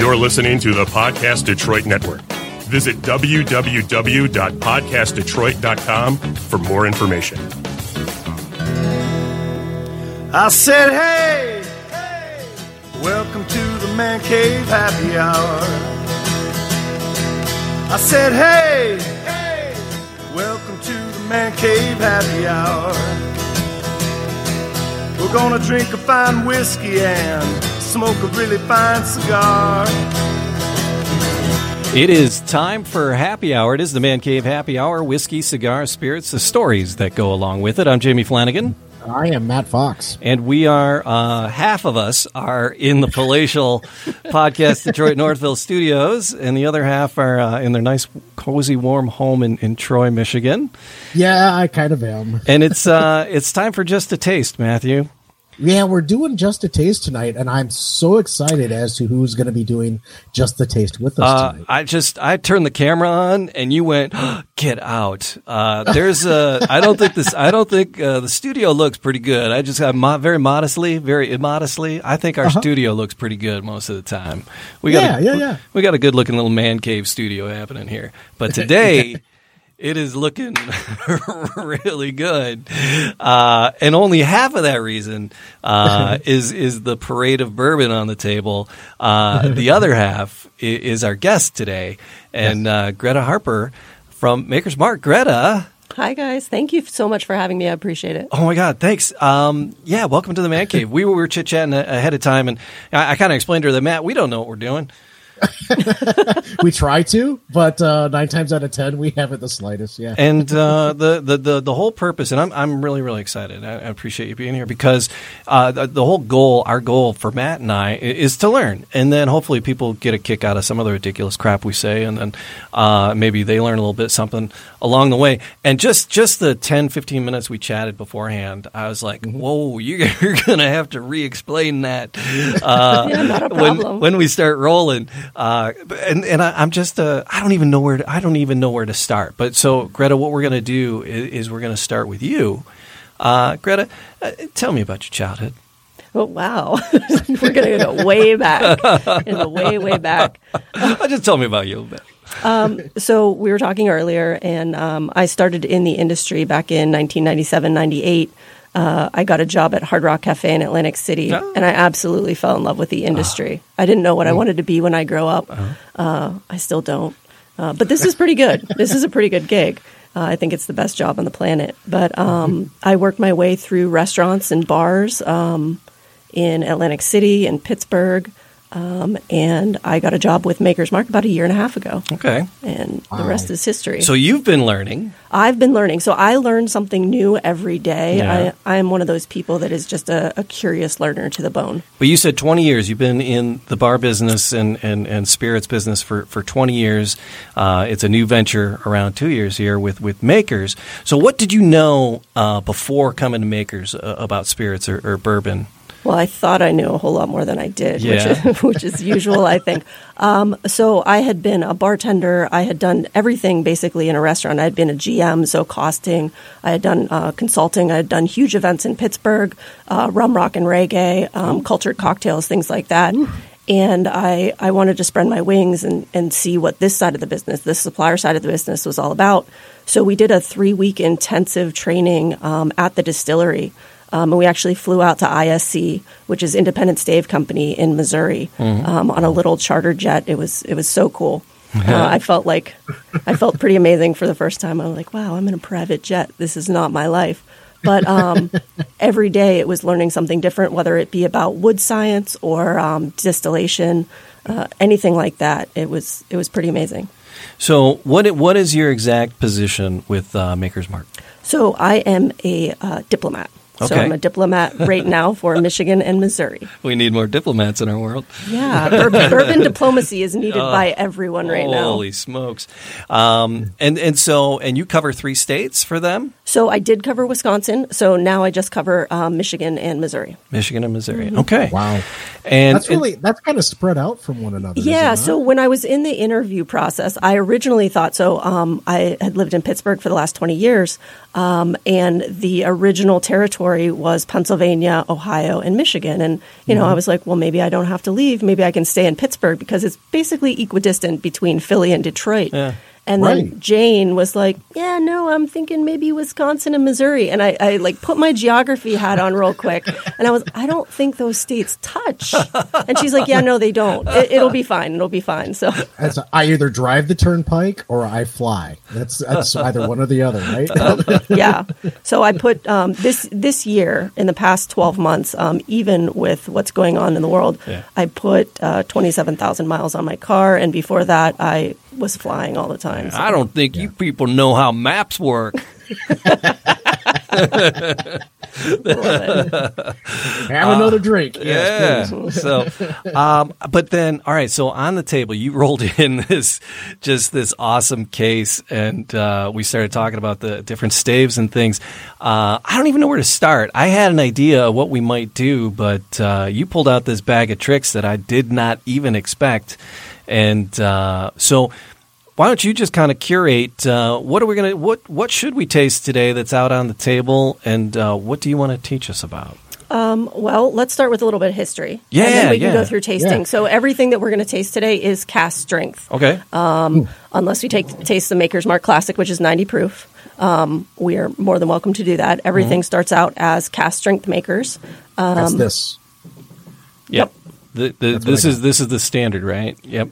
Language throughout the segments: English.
You're listening to the Podcast Detroit Network. Visit www.podcastdetroit.com for more information. I said, hey, hey, welcome to the Man Cave Happy Hour. I said, hey, hey, welcome to the Man Cave Happy Hour. We're gonna drink a fine whiskey and smoke a really fine cigar. It is time for happy hour. It is the Man Cave Happy Hour. Whiskey, cigars, spirits, the stories that go along with it. I'm Jamie Flanagan. I am Matt Fox. And we are, uh, half of us are in the palatial podcast Detroit Northville studios, and the other half are uh, in their nice, cozy, warm home in, in Troy, Michigan. Yeah, I kind of am. And it's, uh, it's time for just a taste, Matthew. Yeah, we're doing just a taste tonight, and I'm so excited as to who's going to be doing just the taste with us Uh, tonight. I just I turned the camera on and you went get out. Uh, there's a I don't think this I don't think uh, the studio looks pretty good. I just have mo- very modestly, very immodestly. I think our studio looks pretty good most of the time. We got Uh-huh. Yeah, a, yeah, yeah. We got a good looking little man cave studio happening here. But today. It is looking really good, uh, and only half of that reason uh, is is the parade of bourbon on the table. Uh, the other half is, is our guest today, and uh, Greta Harper from Maker's Mark. Greta, Hi, guys. Thank you so much for having me. I appreciate it. oh my God, thanks. Um, yeah, welcome to the Man Cave. we were, we were chit chatting ahead of time, and I, I kind of explained to her that Matt, we don't know what we're doing. we try to, but uh, nine times out of ten, we haven't the slightest. Yeah. and uh, the, the the the whole purpose, and I'm I'm really really excited. I, I appreciate you being here because uh, the, the whole goal, our goal for Matt and I, i- is to learn, and then hopefully people get a kick out of some of the ridiculous crap we say, and then uh, maybe they learn a little bit something along the way. And just just the 10, 15 minutes we chatted beforehand, I was like, whoa, you- you're gonna have to re-explain that uh, Yeah, when when we start rolling. Uh, and and I, I'm just uh, I don't even know where to, I don't even know where to start. But so Greta, what we're going to do is, is we're going to start with you. Uh, Greta, uh, tell me about your childhood. Oh, wow. We're going to go way back, in the way, way back. Just tell me about you a little bit. So, we were talking earlier, and um, I started in the industry back in 1997, 98. Uh, I got a job at Hard Rock Cafe in Atlantic City, Oh. and I absolutely fell in love with the industry. I didn't know what I wanted to be when I grow up. Uh, I still don't. Uh, but this is pretty good. this is a pretty good gig. Uh, I think it's the best job on the planet. But um, I worked my way through restaurants and bars um, in Atlantic City and Pittsburgh. Um, and I got a job with Maker's Mark about a year and a half ago. Okay. And the rest is history. So you've been learning. I've been learning. So I learn something new every day. Yeah. I, I'm one of those people that is just a, a curious learner to the bone. But you said 20 years. You've been in the bar business and, and, and spirits business for, for 20 years. Uh, it's a new venture around two years here with, with Makers. So, what did you know uh, before coming to Makers uh, about spirits or, or bourbon? Well, I thought I knew a whole lot more than I did, Yeah. which, is, which is usual, I think. Um, so I had been a bartender. I had done everything basically in a restaurant. I had been a GM, so costing. I had done uh, consulting. I had done huge events in Pittsburgh, uh, rum, rock, and reggae, um, cultured cocktails, things like that. And I, I wanted to spread my wings and, and see what this side of the business, this supplier side of the business, was all about. So we did a three week intensive training um, at the distillery. Um, and we actually flew out to ISC, which is Independent Stave Company in Missouri, um, on a little charter jet. It was it was so cool. Uh, I felt like I felt pretty amazing for the first time. I was like, wow, I'm in a private jet. This is not my life. But um, every day it was learning something different, whether it be about wood science or um, distillation, uh, anything like that. It was it was pretty amazing. So, what what is your exact position with uh, Maker's Mark? So I am a uh, diplomat. So I'm a diplomat right now for Michigan and Missouri. We need more diplomats in our world. Yeah, bourbon diplomacy is needed by everyone right now. Holy smokes! Um, and and so and you cover three states for them. So I did cover Wisconsin. So now I just cover um, Michigan and Missouri. Michigan and Missouri. Okay. Wow. And That's really that's kind of spread out from one another. is it Yeah. So when I was in the interview process, I originally thought so. Um, I had lived in Pittsburgh for the last 20 years, um, and the original territory was Pennsylvania, Ohio, and Michigan. And, you know, I was like, well, maybe I don't have to leave. Maybe I can stay in Pittsburgh because it's basically equidistant between Philly and Detroit. Yeah. And Right. then Jane was like, "Yeah, no, I'm thinking maybe Wisconsin and Missouri." And I, I like put my geography hat on real quick, and I was, "I don't think those states touch." And she's like, "Yeah, no, they don't. It, it'll be fine. It'll be fine." So, That's, I either drive the turnpike or I fly. That's that's either one or the other, right? yeah. So I put um, this this year in the past 12 months, um, even with what's going on in the world, Yeah. I put uh, 27,000 miles on my car, and before that, I was flying all the time. So- I don't think you people know how maps work. Love it. Have another drink. Yes, yeah. so, um, but then, all right. So on the table, you rolled in this just this awesome case, and uh, we started talking about the different staves and things. Uh, I don't even know where to start. I had an idea of what we might do, but uh, you pulled out this bag of tricks that I did not even expect, and uh, so. Why don't you just kind of curate? Uh, what are we gonna? What what should we taste today that's out on the table, and uh, what do you want to teach us about? Well, let's start with a little bit of history. Yeah, And then we can yeah. go through tasting. Yeah. So everything that we're going to taste today is cask strength. Okay. Unless we take taste the Maker's Mark Classic, which is 90 proof. Um, we are more than welcome to do that. Everything starts out as cask strength makers. That's this. Yep. The, the, this is this is the standard, right? Yep.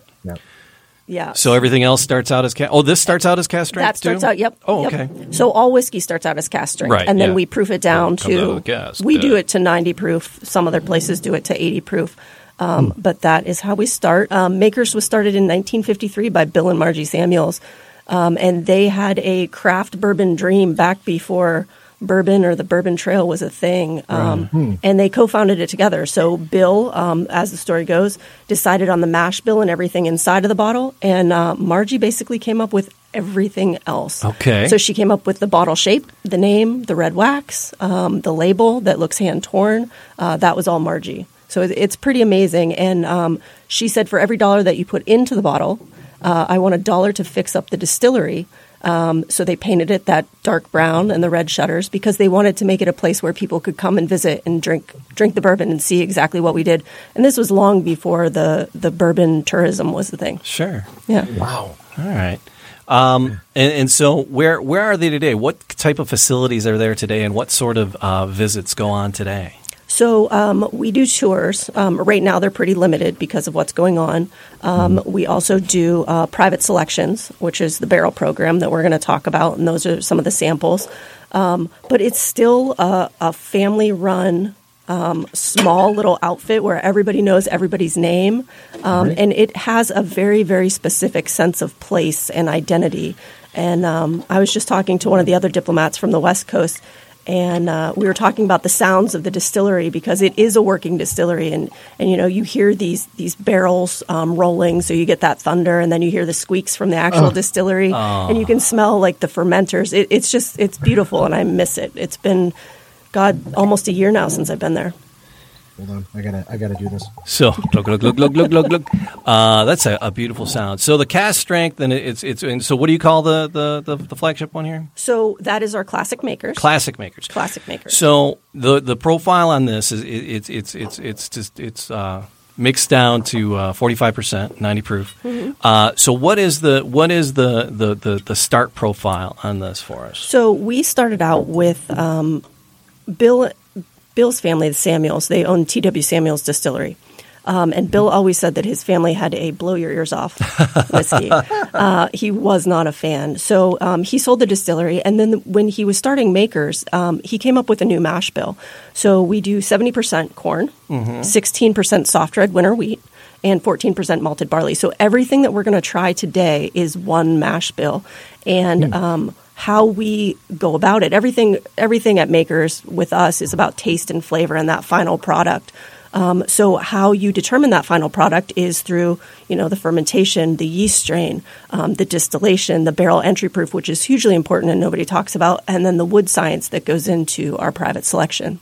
Yep. Yeah. So everything else starts out as cask. Oh, this starts out as cask strength that starts too? out, yep. Oh, yep. okay. So all whiskey starts out as cask strength, Right, and then yeah. we proof it down Comes to. cask, we do it to 90 proof. Some other places do it to 80 proof. Hmm. Um, But that is how we start. Um, Makers was started in 1953 by Bill and Margie Samuels, um, and they had a craft bourbon dream back before bourbon or the bourbon trail was a thing um, and they co-founded it together. So bill um, as the story goes decided on the mash bill and everything inside of the bottle and uh, margie basically came up with everything else. Okay. so she came up with the bottle shape the name the red wax um, the label that looks hand torn. Uh, that was all margie. So it's pretty amazing and um, she said for every dollar that you put into the bottle uh, i want a dollar to fix up the distillery um, so they painted it that dark brown and the red shutters because they wanted to make it a place where people could come and visit and drink drink the bourbon and see exactly what we did. And this was long before the the bourbon tourism was the thing. Sure. Yeah. Wow. All right. Um, and, and so where where are they today? What type of facilities are there today, and what sort of uh, visits go on today? So um, we do tours. Um, right now, they're pretty limited because of what's going on. Um, we also do uh, private selections, which is the barrel program that we're going to talk about, and those are some of the samples. Um, but it's still a, a family-run, um, small little outfit where everybody knows everybody's name, um, and it has a very, very specific sense of place and identity. And um, I was just talking to one of the other diplomats from the West Coast and uh, we were talking about the sounds of the distillery because it is a working distillery, and, and you know you hear these these barrels um, rolling, so you get that thunder, and then you hear the squeaks from the actual distillery, and you can smell like the fermenters. It, it's just it's beautiful, and I miss it. It's been God almost a year now since I've been there. Hold on. I gotta I gotta do this. So look, look, look, look, look, look, look. Uh, that's a, a beautiful sound. So the cask strength, and it's it's. And so what do you call the, the, the, the flagship one here? So that is our classic makers. Classic makers. Classic makers. So the the profile on this is it, it's it's it's it's just it's uh, mixed down to forty five percent, ninety proof. Mm-hmm. Uh, so what is the what is the, the, the, the start profile on this for us? So we started out with um, Bill, Bill's family, the Samuels. They own T.W. Samuels Distillery. Um, and Bill always said that his family had a blow your ears off whiskey. uh, he was not a fan. So um, he sold the distillery. And then when he was starting Makers, um, he came up with a new mash bill. So we do 70% corn, 16% soft red winter wheat, and 14% malted barley. So everything that we're going to try today is one mash bill. And um, how we go about it, everything, everything at Makers with us is about taste and flavor and that final product. Um, so how you determine that final product is through you know the fermentation, the yeast strain, um, the distillation, the barrel entry proof, which is hugely important and nobody talks about, and then the wood science that goes into our private selection.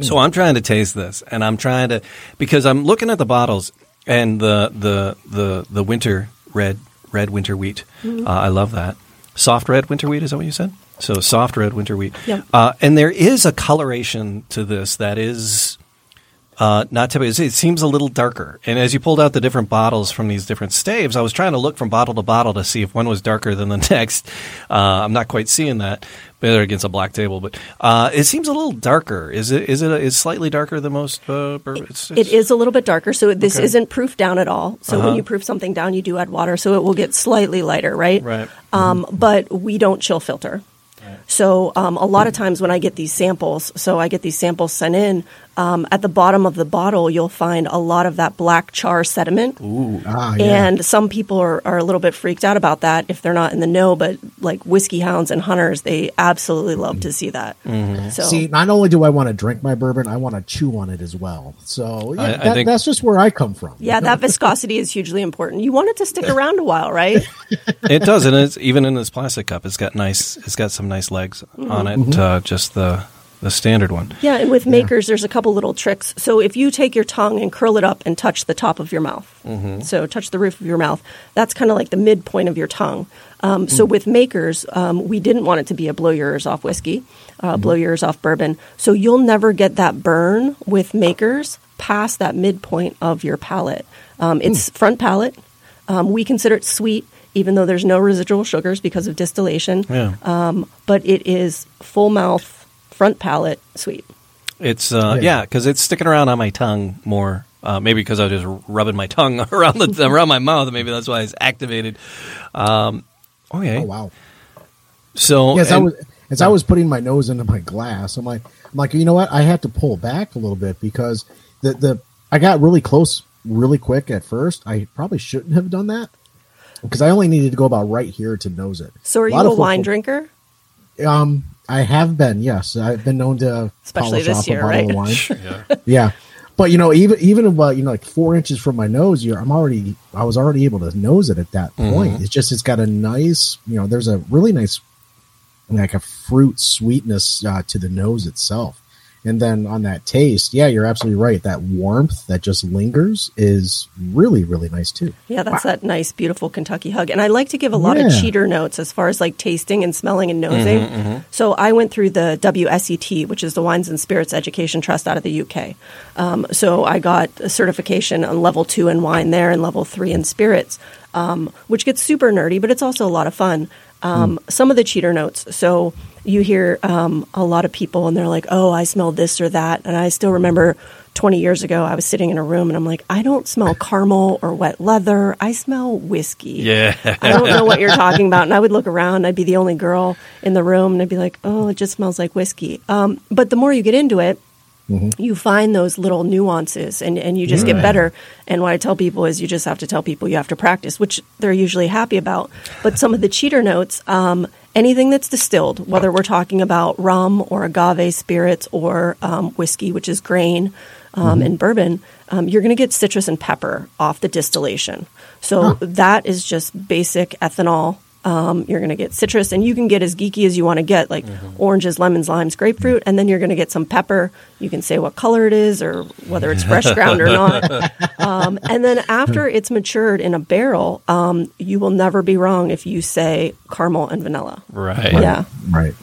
So I'm trying to taste this, and I'm trying to because I'm looking at the bottles and the the the the winter red red winter wheat. Mm-hmm. Uh, I love that soft red winter wheat. Is that what you said? So soft red winter wheat. Yep. Uh, and there is a coloration to this that is uh, not typical. It seems a little darker. And as you pulled out the different bottles from these different staves, I was trying to look from bottle to bottle to see if one was darker than the next. Uh, I'm not quite seeing that. Better against a black table, but uh, it seems a little darker. Is it? Is it? A, is slightly darker than most? Uh? It's, It is a little bit darker, so this Okay. isn't proof down at all. So Uh-huh. when you proof something down, you do add water, so it will get slightly lighter, right? Right. Um, But we don't chill filter. So um, a lot of times when I get these samples, so I get these samples sent in, um, at the bottom of the bottle, you'll find a lot of that black char sediment. Ah, yeah. And some people are, are a little bit freaked out about that if they're not in the know, but like whiskey hounds and hunters, they absolutely love to see that. Mm-hmm. So See, not only do I want to drink my bourbon, I want to chew on it as well. So yeah, I- I that, think- that's just where I come from. yeah, that viscosity is hugely important. You want it to stick around a while, right? it does, and it's even in this plastic cup. It's got nice. It's got some nice legs on Mm-hmm. it. Uh, just the the standard one. Yeah, and with makers, there's a couple little tricks. So if you take your tongue and curl it up and touch the top of your mouth, so touch the roof of your mouth, that's kind of like the midpoint of your tongue. Um, So with makers, um, we didn't want it to be a blow your ears off whiskey, uh, blow your ears off bourbon. So you'll never get that burn with makers past that midpoint of your palate. Um, it's front palate. Um, we consider it sweet, even though there's no residual sugars because of distillation. Yeah. But it is full mouth, front palate sweet. It's uh, Yeah. yeah, because it's sticking around on my tongue more. Uh, maybe because I was just rubbing my tongue around the around my mouth. Maybe that's why it's activated. Um, okay, Oh wow. so Yes, I was as I was putting my nose into my glass. I'm like, I'm like, you know what? I had to pull back a little bit because the the I got really close really quick at first. I probably shouldn't have done that because I only needed to go about right here to nose it. So are you a wine drinker? Um, I have been. Yes, I've been known to Especially polish this off year, a bottle right? of wine. yeah. But you know, even even about you know like four inches from my nose, you're, I'm already I was already able to nose it at that point. It's just it's got a nice you know there's a really nice like a fruit sweetness uh, to the nose itself, and then on that taste, yeah, you're absolutely right. That warmth that just lingers is really really nice too. Yeah, that's that nice, beautiful Kentucky hug. And I like to give a lot of cheater notes as far as like tasting and smelling and nosing. So I went through the WSET, which is the Wines and Spirits Education Trust out of the UK. Um, so I got a certification on level two in wine there and level three in spirits, um, which gets super nerdy, but it's also a lot of fun. Um, Some of the cheater notes. So you hear um, a lot of people and they're like, oh, I smell this or that. And I still remember 20 years ago, I was sitting in a room and I'm like, I don't smell caramel or wet leather. I smell whiskey. yeah, I don't know what you're talking about. And I would look around, I'd be the only girl in the room, and I'd be like, oh, it just smells like whiskey. Um, but the more you get into it, you find those little nuances and, and you just get better. And what I tell people is you just have to tell people you have to practice, which they're usually happy about. But some of the cheater notes, um, anything that's distilled, whether we're talking about rum or agave spirits or um, whiskey, which is grain, um, and bourbon, um, you're going to get citrus and pepper off the distillation. So that is just basic ethanol. Um, you're going to get citrus, and you can get as geeky as you want to get, like oranges, lemons, limes, grapefruit, and then you're going to get some pepper. You can say what color it is or whether it's fresh ground or not. Um, and then after it's matured in a barrel, um, you will never be wrong if you say caramel and vanilla. right. Yeah. Right.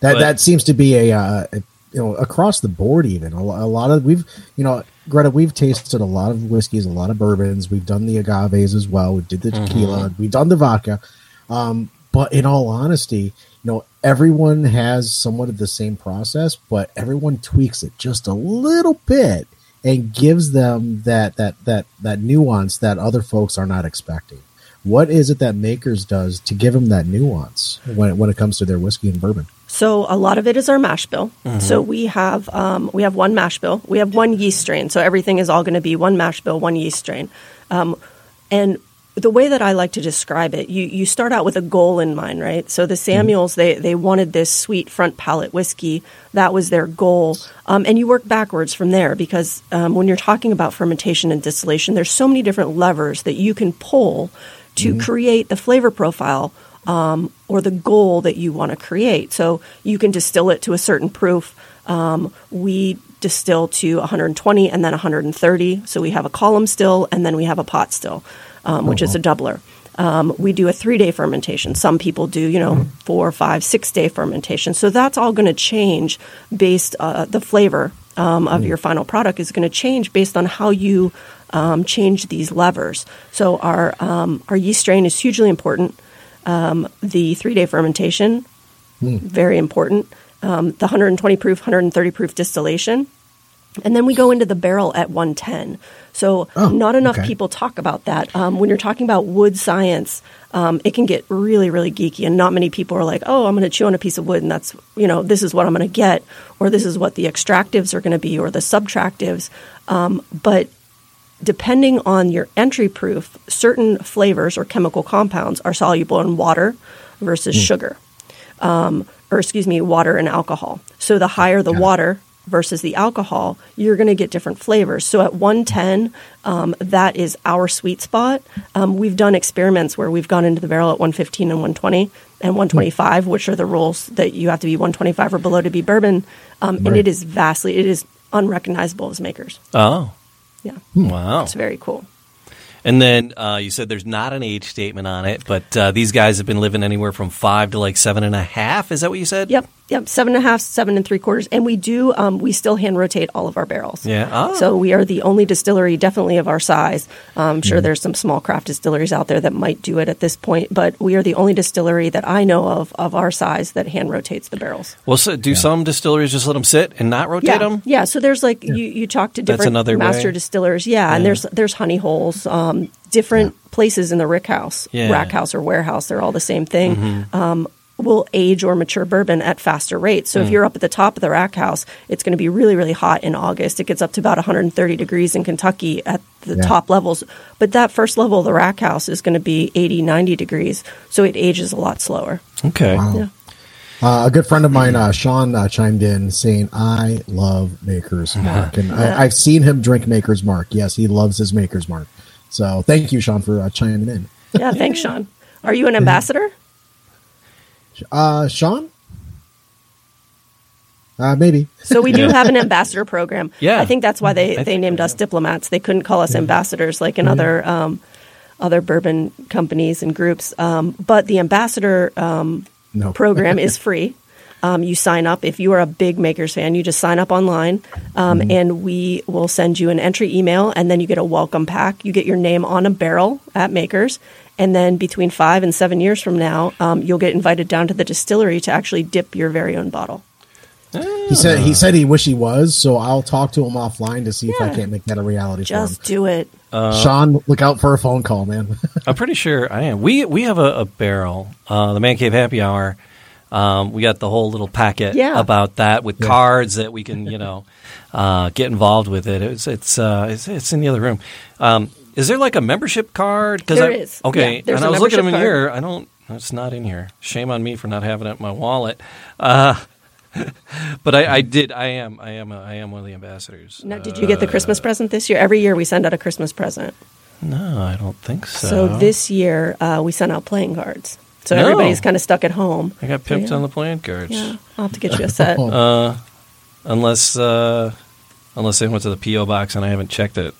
That But- that seems to be a, uh, a you know across the board. Even a, a lot of we've you know Greta we've tasted a lot of whiskeys, a lot of bourbons. We've done the agaves as well. We did the tequila. We've done the vodka. Um, but in all honesty, you know everyone has somewhat of the same process, but everyone tweaks it just a little bit and gives them that that that that nuance that other folks are not expecting. What is it that Makers does to give them that nuance when when it comes to their whiskey and bourbon? So a lot of it is our mash bill. So we have um, we have one mash bill. We have one yeast strain. So everything is all going to be one mash bill, one yeast strain. Um, and the way that I like to describe it, you, you start out with a goal in mind, right? So the Samuels, they, they wanted this sweet front palate whiskey. That was their goal. Um, and you work backwards from there because um, when you're talking about fermentation and distillation, there's so many different levers that you can pull to create the flavor profile um, or the goal that you want to create. So you can distill it to a certain proof. Um, we distill to 120 and then 130. So we have a column still and then we have a pot still, um, which is a doubler. Um, we do a three day fermentation. Some people do, you know, four, five, six day fermentation. So that's all going to change based uh, the flavor um, of your final product is going to change based on how you um, change these levers. So our um, our yeast strain is hugely important. Um, the three day fermentation, very important. Um, the 120 proof, 130 proof distillation. And then we go into the barrel at 110. So, Oh, not enough okay. people talk about that. Um, when you're talking about wood science, um, it can get really, really geeky, and not many people are like, "Oh, I'm going to chew on a piece of wood, and that's you know, this is what I'm going to get, or this is what the extractives are going to be, or the subtractives." Um, but depending on your entry proof, certain flavors or chemical compounds are soluble in water versus sugar, um, or excuse me, water and alcohol. So the higher the water versus the alcohol, you're going to get different flavors. So at 110, um, that is our sweet spot. Um, we've done experiments where we've gone into the barrel at 115 and 120 and 125, which are the rules that you have to be 125 or below to be bourbon. Um, And it is vastly, it is unrecognizable as makers. Oh, Yeah. wow. It's very cool. And then uh, you said there's not an age statement on it, but uh, these guys have been living anywhere from five to like seven and a half. Is that what you said? Yep, yep, seven and a half, seven and three quarters, and we do. Um, we still hand rotate all of our barrels. Yeah. Oh. So we are the only distillery, definitely of our size. Um, I'm sure there's some small craft distilleries out there that might do it at this point, but we are the only distillery that I know of of our size that hand rotates the barrels. Well, so do some distilleries just let them sit and not rotate Yeah, them? yeah. So there's like you, you talk to different another master way. distillers, yeah, and there's there's honey holes, um, different places in the rick house, Yeah. Mm-hmm. rack house or warehouse. They're all the same thing. Um, will age or mature bourbon at faster rates. So Mm. if you're up at the top of the rack house, it's going to be really really hot in August. It gets up to about 130 degrees in Kentucky at the Yeah. top levels, but that first level of the rack house is going to be 80 90 degrees, so it ages a lot slower. Okay. Wow. Yeah. Uh, a good friend of mine, uh, Sean, uh, chimed in saying, "I love Maker's Mark," and I, I've seen him drink Maker's Mark. Yes, he loves his Maker's Mark. So thank you, Sean, for uh, chiming in. Yeah, thanks, Sean. Are you an ambassador? Uh, Sean, uh, maybe. So we do have an ambassador program. Yeah. I think that's why they, they named us diplomats. They couldn't call us ambassadors like in other um, other bourbon companies and groups. Um, but the ambassador um, No program is free. Um, you sign up if you are a big Makers fan. You just sign up online, um, and we will send you an entry email, and then you get a welcome pack. You get your name on a barrel at Makers, and then between five and seven years from now, um, you'll get invited down to the distillery to actually dip your very own bottle. He said he said he wish he was. So I'll talk to him offline to see if I can't make that a reality for Just for do it. him. Sean, look out for a phone call, man. I'm pretty sure I am. We we have a, a barrel, uh, the Man Cave Happy Hour. Um, we got the whole little packet Yeah. about that with cards that we can, you know, uh, get involved with it. It's it's uh, it's, it's in the other room. Um, is there like a membership card? There I, is. Okay, Yeah, there's and a I was looking at them in here. I don't. It's not in here. Shame on me for not having it in my wallet. Uh, but I, I did. I am. I am. A, I am one of the ambassadors. Now, did you get the Christmas present this year? Every year we send out a Christmas present. No, I don't think so. So this year uh, we sent out playing cards. So No. everybody's kind of stuck at home. I got pimped Yeah. on the playing cards. Yeah, I'll have to get you a set. Uh, unless uh, unless they went to the PO box and I haven't checked it,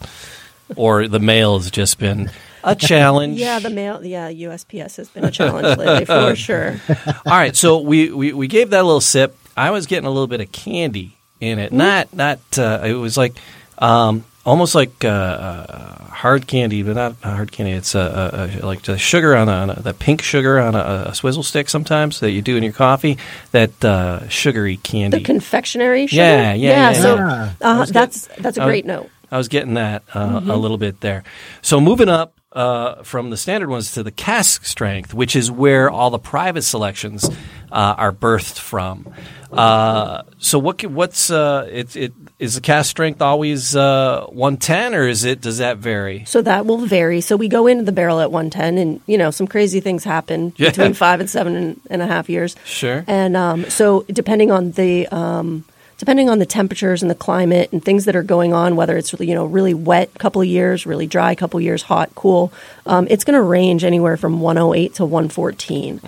or the mail has just been a challenge. yeah, the mail. Yeah, USPS has been a challenge lately for sure. All right, so we, we we gave that a little sip. I was getting a little bit of candy in it. Not not. Uh, it was like um, almost like uh, uh, hard candy, but not hard candy. It's uh, uh, uh, like the sugar on a, on a the pink sugar on a, a swizzle stick sometimes that you do in your coffee. That uh, sugary candy. The confectionery sugar. Yeah, yeah, yeah, so yeah. uh, that's that's a I was- great note. I was getting that uh, Mm-hmm. a little bit there. So moving up uh, from the standard ones to the cask strength, which is where all the private selections uh, are birthed from. Uh, so what what's uh, it, it is the cask strength always uh, 110 or is it does that vary? So that will vary. So we go into the barrel at 110, and you know some crazy things happen Yeah. between five and seven and, and a half years. Sure. And um, so depending on the um, depending on the temperatures and the climate and things that are going on, whether it's you know really wet couple of years, really dry couple of years, hot, cool, um, it's going to range anywhere from 108 to 114.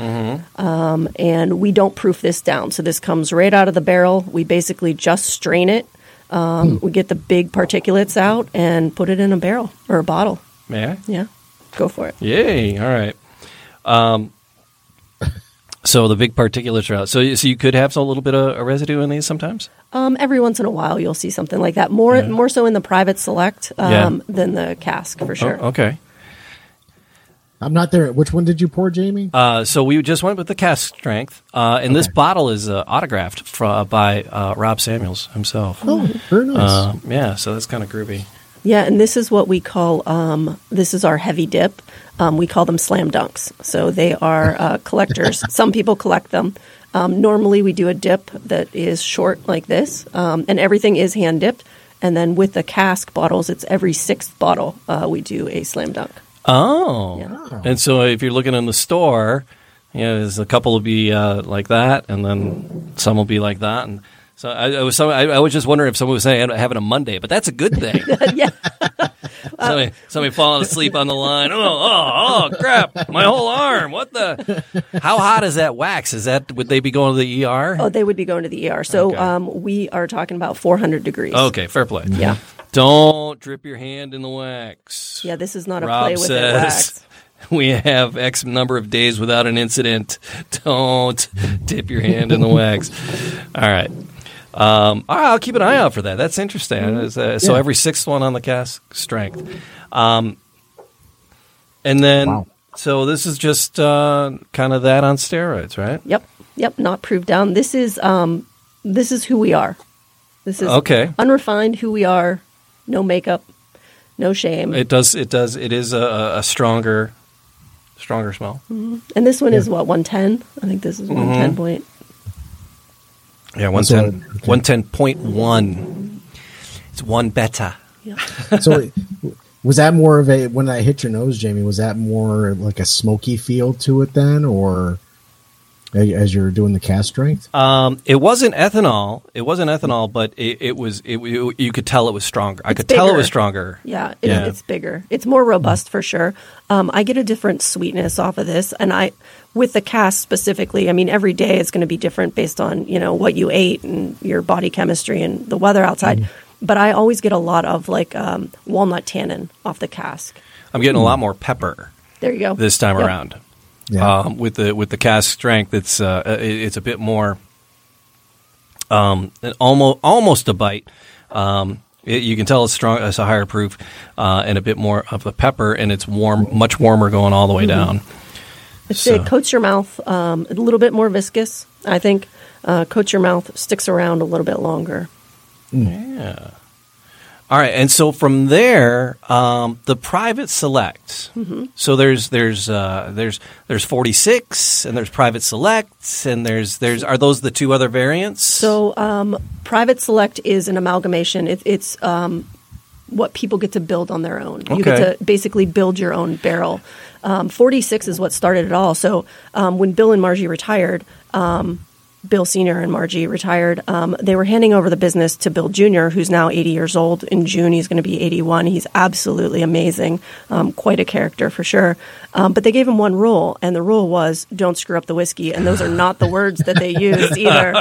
Um, and we don't proof this down. So this comes right out of the barrel. We basically just strain it. Um, We get the big particulates out and put it in a barrel or a bottle. May I? Yeah, go for it. Yay! All right. Um, so the big particulates are out. So, so you could have a little bit of a residue in these sometimes. Um, every once in a while, you'll see something like that. More, more so in the private select um, Yeah. than the cask for sure. Oh, okay. I'm not there. Which one did you pour, Jamie? Uh, so we just went with the cask strength, uh, and this bottle is uh, autographed fro- by uh, Rob Samuels himself. oh, very nice. Uh, yeah, so that's kind of groovy. Yeah, and this is what we call um, this is our heavy dip. Um, we call them slam dunks. So they are uh, collectors. Some people collect them. Um, normally, we do a dip that is short like this, um, and everything is hand dipped. And then with the cask bottles, it's every sixth bottle uh, we do a slam dunk. Oh, Yeah. and so if you're looking in the store, you know, there's a couple will be uh, like that, and then some will be like that, and so I, I was some, I, I was just wondering if someone was saying having a Monday, but that's a good thing. yeah, somebody, somebody falling asleep on the line. Oh, oh, oh, crap! My whole arm. What the? How hot is that wax? Is that would they be going to the ER? oh, they would be going to the ER. So Okay. um, we are talking about 400 degrees. Okay, fair play. Yeah. Don't drip your hand in the wax. Yeah, this is not a Rob play with it says wax. we have X number of days without an incident. Don't dip your hand in the wax. All right. Um, I'll keep an eye out for that. That's interesting. It's, uh, So Yeah. every sixth one on the cask strength. Um, and then, Wow. so this is just uh, kind of that on steroids, right? Yep, yep, not proved down. This is um, this is who we are. This is Okay. unrefined who we are. No makeup, no shame. It does. It does. It is a, a stronger, stronger smell. and this one is what 110. I think this is Mm-hmm. 110 point. Yeah, one ten. okay. One ten point one. It's one beta. Yeah. so, was that more of a when I hit your nose, Jamie? Was that more like a smoky feel to it then, or a- as you're doing the cask strength? Um, it wasn't ethanol. It wasn't ethanol, but it, it was. It, you you could tell it was stronger. I It's could tell it was stronger. Yeah, it, Yeah. it's bigger. It's more robust for sure. Um, I get a different sweetness off of this, and I, with the cask specifically, I mean, every day is going to be different based on you know what you ate and your body chemistry and the weather outside. Mm-hmm. But I always get a lot of like um, walnut tannin off the cask. I'm getting a lot more pepper There you go. this time Yep. around. Yeah. Um, with the with the cask strength, it's uh, it's a bit more. Um, almost almost a bite. Um, it, you can tell it's strong. It's a higher proof, uh, and a bit more of the pepper, and it's warm, much warmer going all the way Mm-hmm. down. So- It coats your mouth um, a little bit more viscous. I think uh, coats your mouth, sticks around a little bit longer. Yeah. All right, and so from there, um, the private select. Mm-hmm. So there's there's uh, there's there's 46, and there's private select, and there's there's are those the two other variants? So, um, private select is an amalgamation. It, it's um, what people get to build on their own. You get to basically build your own barrel. Um, 46 is what started it all. So, um, when Bill and Margie retired, um, Bill Senior and Margie retired, um, they were handing over the business to Bill Junior, who's now 80 years old. In June, he's going to be 81. He's absolutely amazing, um, quite a character for sure. Um, but they gave him one rule, and the rule was don't screw up the whiskey. And those are not the words that they used either.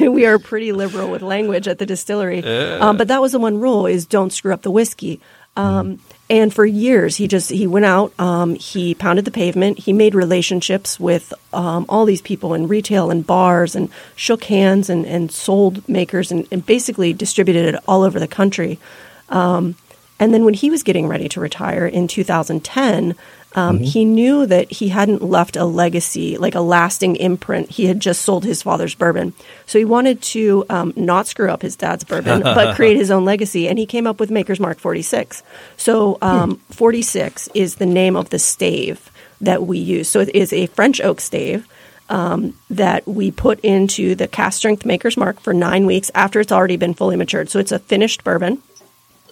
we are pretty liberal with language at the distillery. Um, but that was the one rule: is don't screw up the whiskey. Um, and for years, he just he went out, um, he pounded the pavement, he made relationships with um, all these people in retail and bars, and shook hands and, and sold makers, and, and basically distributed it all over the country. Um, And then when he was getting ready to retire in 2010, um, he knew that he hadn't left a legacy, like a lasting imprint. He had just sold his father's bourbon. So he wanted to um, not screw up his dad's bourbon, but create his own legacy. And he came up with Maker's Mark 46. So um, 46 is the name of the stave that we use. So it is a French oak stave um, that we put into the cask strength Maker's Mark for nine weeks after it's already been fully matured. So it's a finished bourbon.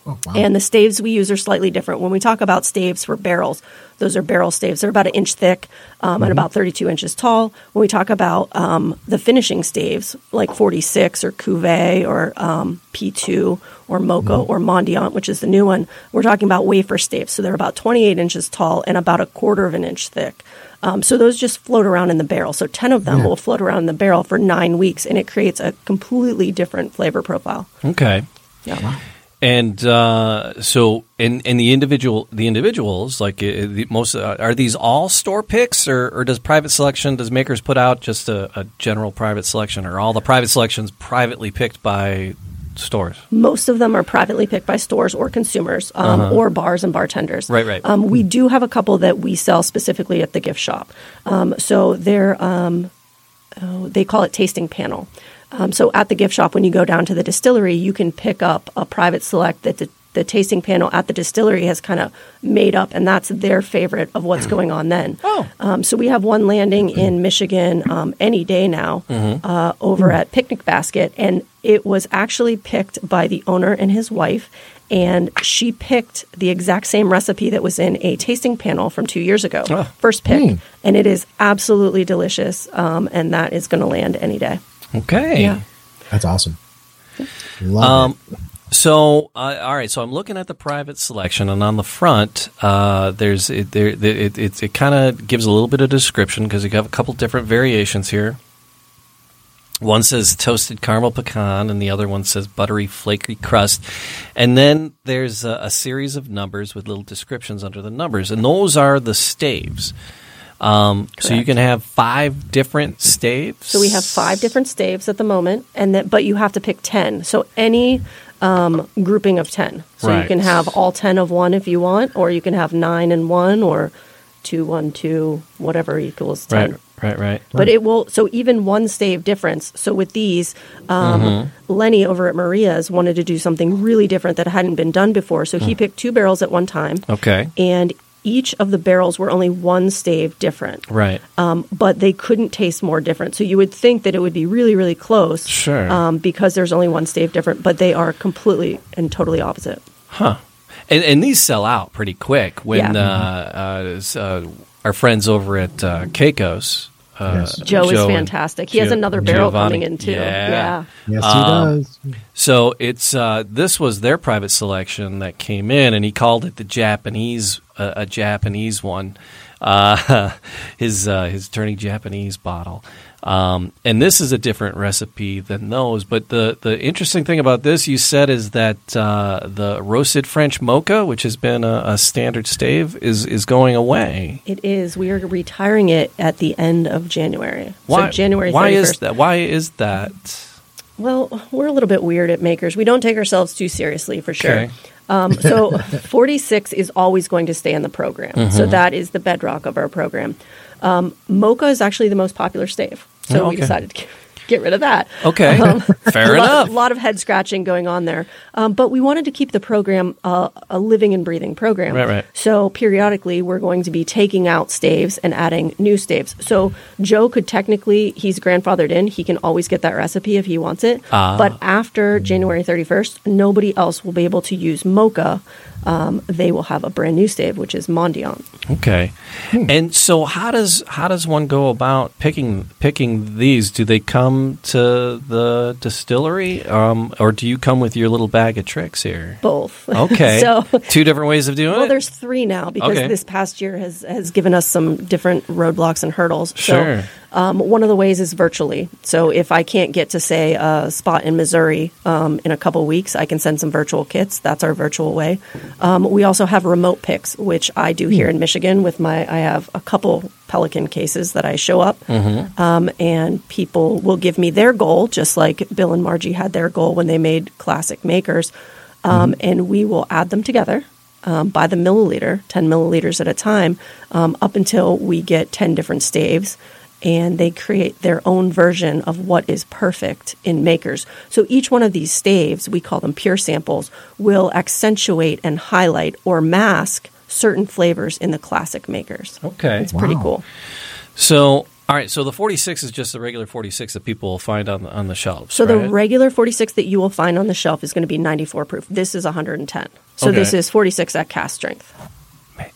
Oh, wow. And the staves we use are slightly different. When we talk about staves for barrels, those are barrel staves. They're about an inch thick um, and about 32 inches tall. When we talk about um, the finishing staves, like 46 or Cuvée or um, P2 or Mocha or Mondiant, which is the new one, we're talking about wafer staves. So they're about 28 inches tall and about a quarter of an inch thick. Um, so those just float around in the barrel. So 10 of them Yeah. will float around in the barrel for nine weeks, and it creates a completely different flavor profile. Okay. Yeah. And uh, so, in, in the individual, the individuals, like uh, the most, uh, are these all store picks, or, or does private selection, does makers put out just a, a general private selection, or all the private selections privately picked by stores? Most of them are privately picked by stores or consumers um, or bars and bartenders. Uh-huh. Right, right. Um, we do have a couple that we sell specifically at the gift shop. Um, so they're, um, oh, they call it tasting panel. Um, so at the gift shop, when you go down to the distillery, you can pick up a private select that the, the tasting panel at the distillery has kind of made up, and that's their favorite of what's going on then. Oh. Um, so we have one landing in Michigan um, any day now uh, over at Picnic Basket, and it was actually picked by the owner and his wife. And she picked the exact same recipe that was in a tasting panel from two years ago, first pick, and it is absolutely delicious. Um, and that is going to land any day. Okay. Yeah. That's awesome. Love Um, it. so, uh, all right. So I'm looking at the private selection, and on the front, uh, there's it, there, it, it, it kind of gives a little bit of description because you have a couple different variations here. One says toasted caramel pecan, and the other one says buttery flaky crust. And then there's a, a series of numbers with little descriptions under the numbers, and those are the staves. Um, so you can have five different staves. So we have five different staves at the moment, and that, but you have to pick ten. So any um, grouping of ten. So Right. you can have all ten of one if you want, or you can have nine and one, or two, one, two, whatever equals ten. Right, right, right. But it will. So even one stave difference. So with these, um, Mm-hmm. Lenny over at Maria's wanted to do something really different that hadn't been done before. So Hmm. he picked two barrels at one time, Okay. and each of the barrels were only one stave different Right. um, but they couldn't taste more different. So you would think that it would be really, really close, Sure. um, because there's only one stave different, but they are completely and totally opposite. Huh. And, and these sell out pretty quick when Yeah. uh, uh, uh, our friends over at uh, Keiko's. Uh, Yes. Joe, is fantastic. He has another barrel Giovanni. coming in too. Yeah. Yeah. Yes, he um, does. So it's uh, this was their private selection that came in, and he called it the Japanese uh, a Japanese one, uh, his uh, his turning Japanese bottle. Um, and this is a different recipe than those. But the, the interesting thing about this, you said, is that uh, the roasted French mocha, which has been a, a standard stave, is is going away. It is. We are retiring it at the end of January. Why? So January 31st. Why is that? Why is that? Well, we're a little bit weird at makers. We don't take ourselves too seriously for sure. Okay. Um, so 46 is always going to stay in the program. Mm-hmm. So that is the bedrock of our program. Um, Mocha is actually the most popular stave. So Oh, we decided to get, rid of that. Okay, fair a lot, enough. A lot of head scratching going on there. Um, but we wanted to keep the program uh, a living and breathing program. Right, right. So periodically, we're going to be taking out staves and adding new staves. So Joe could technically, he's grandfathered in. He can always get that recipe if he wants it. Ah. But after January 31st, nobody else will be able to use Mocha. Um, they will have a brand new stave, which is Mondiant. Okay. And so how does how does one go about picking picking these? Do they come to the distillery, um, or do you come with your little bag of tricks here? Both. Okay. so two different ways of doing Well, it. Well, there's three now because Okay. this past year has has given us some different roadblocks and hurdles. Sure. So, um, one of the ways is virtually. So if I can't get to say a spot in Missouri um, in a couple weeks, I can send some virtual kits. That's our virtual way. Um, we also have remote picks, which I do here in Michigan with my. I have a couple Pelican cases that I show up, um, and people will give me their goal, just like Bill and Margie had their goal when they made classic makers um, and we will add them together um, by the milliliter, 10 milliliters at a time, um, up until we get 10 different staves. And they create their own version of what is perfect in makers. So each one of these staves, we call them pure samples, will accentuate and highlight or mask certain flavors in the classic makers. Okay. It's pretty cool. So, all right. So the 46 is just the regular 46 that people will find on the, on the shelves. So the regular 46 that you will find on the shelf is going to be 94 proof. This is 110. So Okay. this is 46 at cask strength.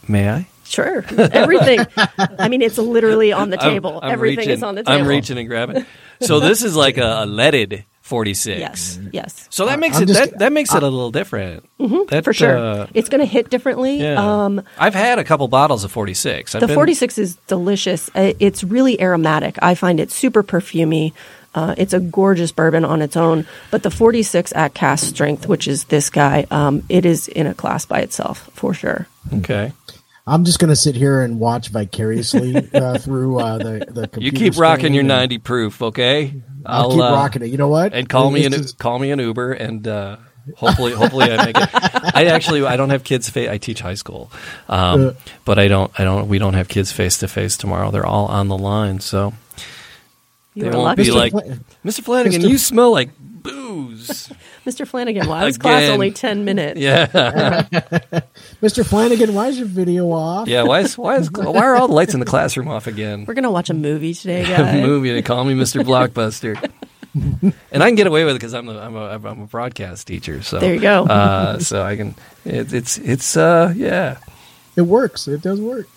May I? Sure. Everything. I mean, it's literally on the I'm- table. I'm Everything reaching- is on the table. I'm reaching and grabbing. So this is like a, a leaded 46. Yes. Yes. So that makes I'm it just- that, that makes it a little different. That, For sure. uh, it's going to hit differently. yeah. Um, I've had a couple bottles of 46. I've the been- 46 is delicious. Uh, It's really aromatic. I find it super perfumey. Uh, it's a gorgeous bourbon on its own. But the 46 at cask strength, which is this guy, um, it is in a class by itself for sure. Okay. I'm just going to sit here and watch vicariously uh, through uh, the the. Computer You keep rocking your 90 proof, okay? I'll, keep uh, rocking it. You know what? And call me an just- call me an Uber and uh, hopefully hopefully I make it. I actually I don't have kids fa- I teach high school. Um, Uh. but I don't I don't we don't have kids face to face tomorrow. They're all on the line, so You they won't lucky. be Mr. like Fla- Mr. Flanagan, Mr. you smell like booze. Mr. Flanagan, why was class Again. only 10 minutes? Yeah. Mr. Flanagan, why is your video off? Yeah, why is why is why are all the lights in the classroom off again? We're going to watch a movie today, guys. movie they call me Mr. Blockbuster. and I can get away with it because I'm a, I'm a I'm a broadcast teacher. So There you go. Uh, so I can. It, it's it's uh yeah. It works. It does work.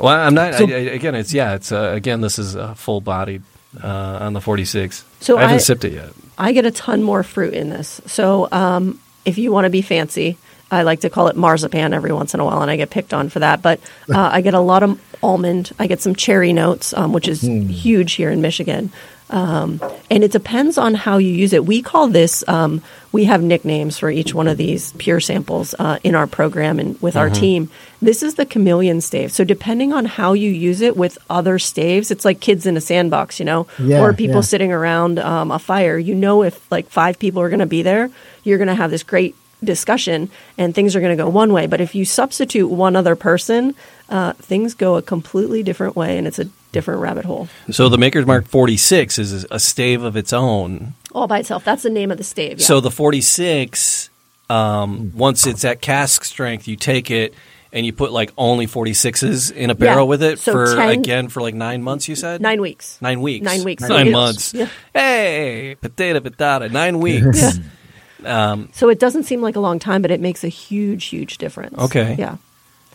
Well, I'm not. So- I, I, again, it's yeah. It's uh, again. This is a full bodied uh, on the 46. So I haven't I- sipped it yet. I get a ton more fruit in this. So um, if you want to be fancy, I like to call it marzipan every once in a while, and I get picked on for that. But uh, I get a lot of almond. I get some cherry notes, um, which is huge here in Michigan. Um, and it depends on how you use it. We call this, um, we have nicknames for each one of these pure samples uh, in our program and with our team. This is the chameleon stave. So depending on how you use it with other staves, it's like kids in a sandbox, you know, Yeah, or people yeah. sitting around um, a fire. You know, if like five people are going to be there, you're going to have this great discussion and things are going to go one way. But if you substitute one other person, uh, things go a completely different way and it's a different rabbit hole So the Maker's Mark 46 is a stave of its own. all by itself. That's the name of the stave. Yeah. So the 46, um, once it's at cask strength, you take it and you put like only 46s in a barrel Yeah. with it So for 10 again for like nine months. You said nine weeks. Nine weeks. Nine weeks. So Nine months. yeah. Hey, potato, patata. Nine weeks. So it doesn't seem like a long time, but it makes a huge, huge difference. Okay. Yeah.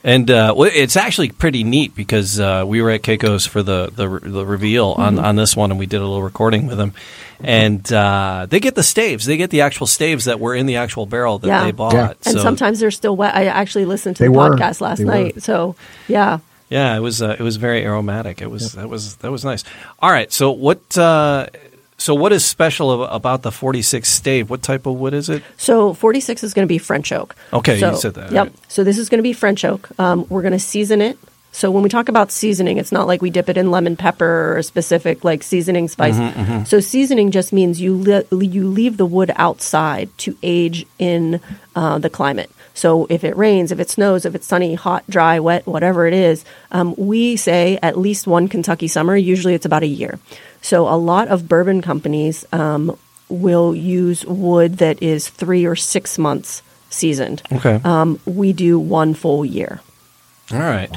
And uh, it's actually pretty neat because uh, we were at Keiko's for the the, the reveal on, Mm-hmm. on this one, and we did a little recording with them. And uh, they get the staves; they get the actual staves that were in the actual barrel that Yeah. they bought. Yeah. And So, sometimes they're still wet. I actually listened to the were. podcast last They were. night. So yeah. yeah, it was uh, it was very aromatic. It was that was that was nice. All right, so what uh, so what is special about the forty six stave? What type of wood is it? So 46 is going to be French oak. Okay, you so, said that, Yep. right. So this is going to be French oak. Um, we're going to season it. So when we talk about seasoning, it's not like we dip it in lemon pepper or a specific like seasoning spice. Mm-hmm, So seasoning just means you li- you leave the wood outside to age in uh, the climate. So if it rains, if it snows, if it's sunny, hot, dry, wet, whatever it is, um, we say at least one Kentucky summer. Usually it's about a year. So a lot of bourbon companies um, will use wood that is three or six months seasoned. Okay, Um, we do one full year. all right.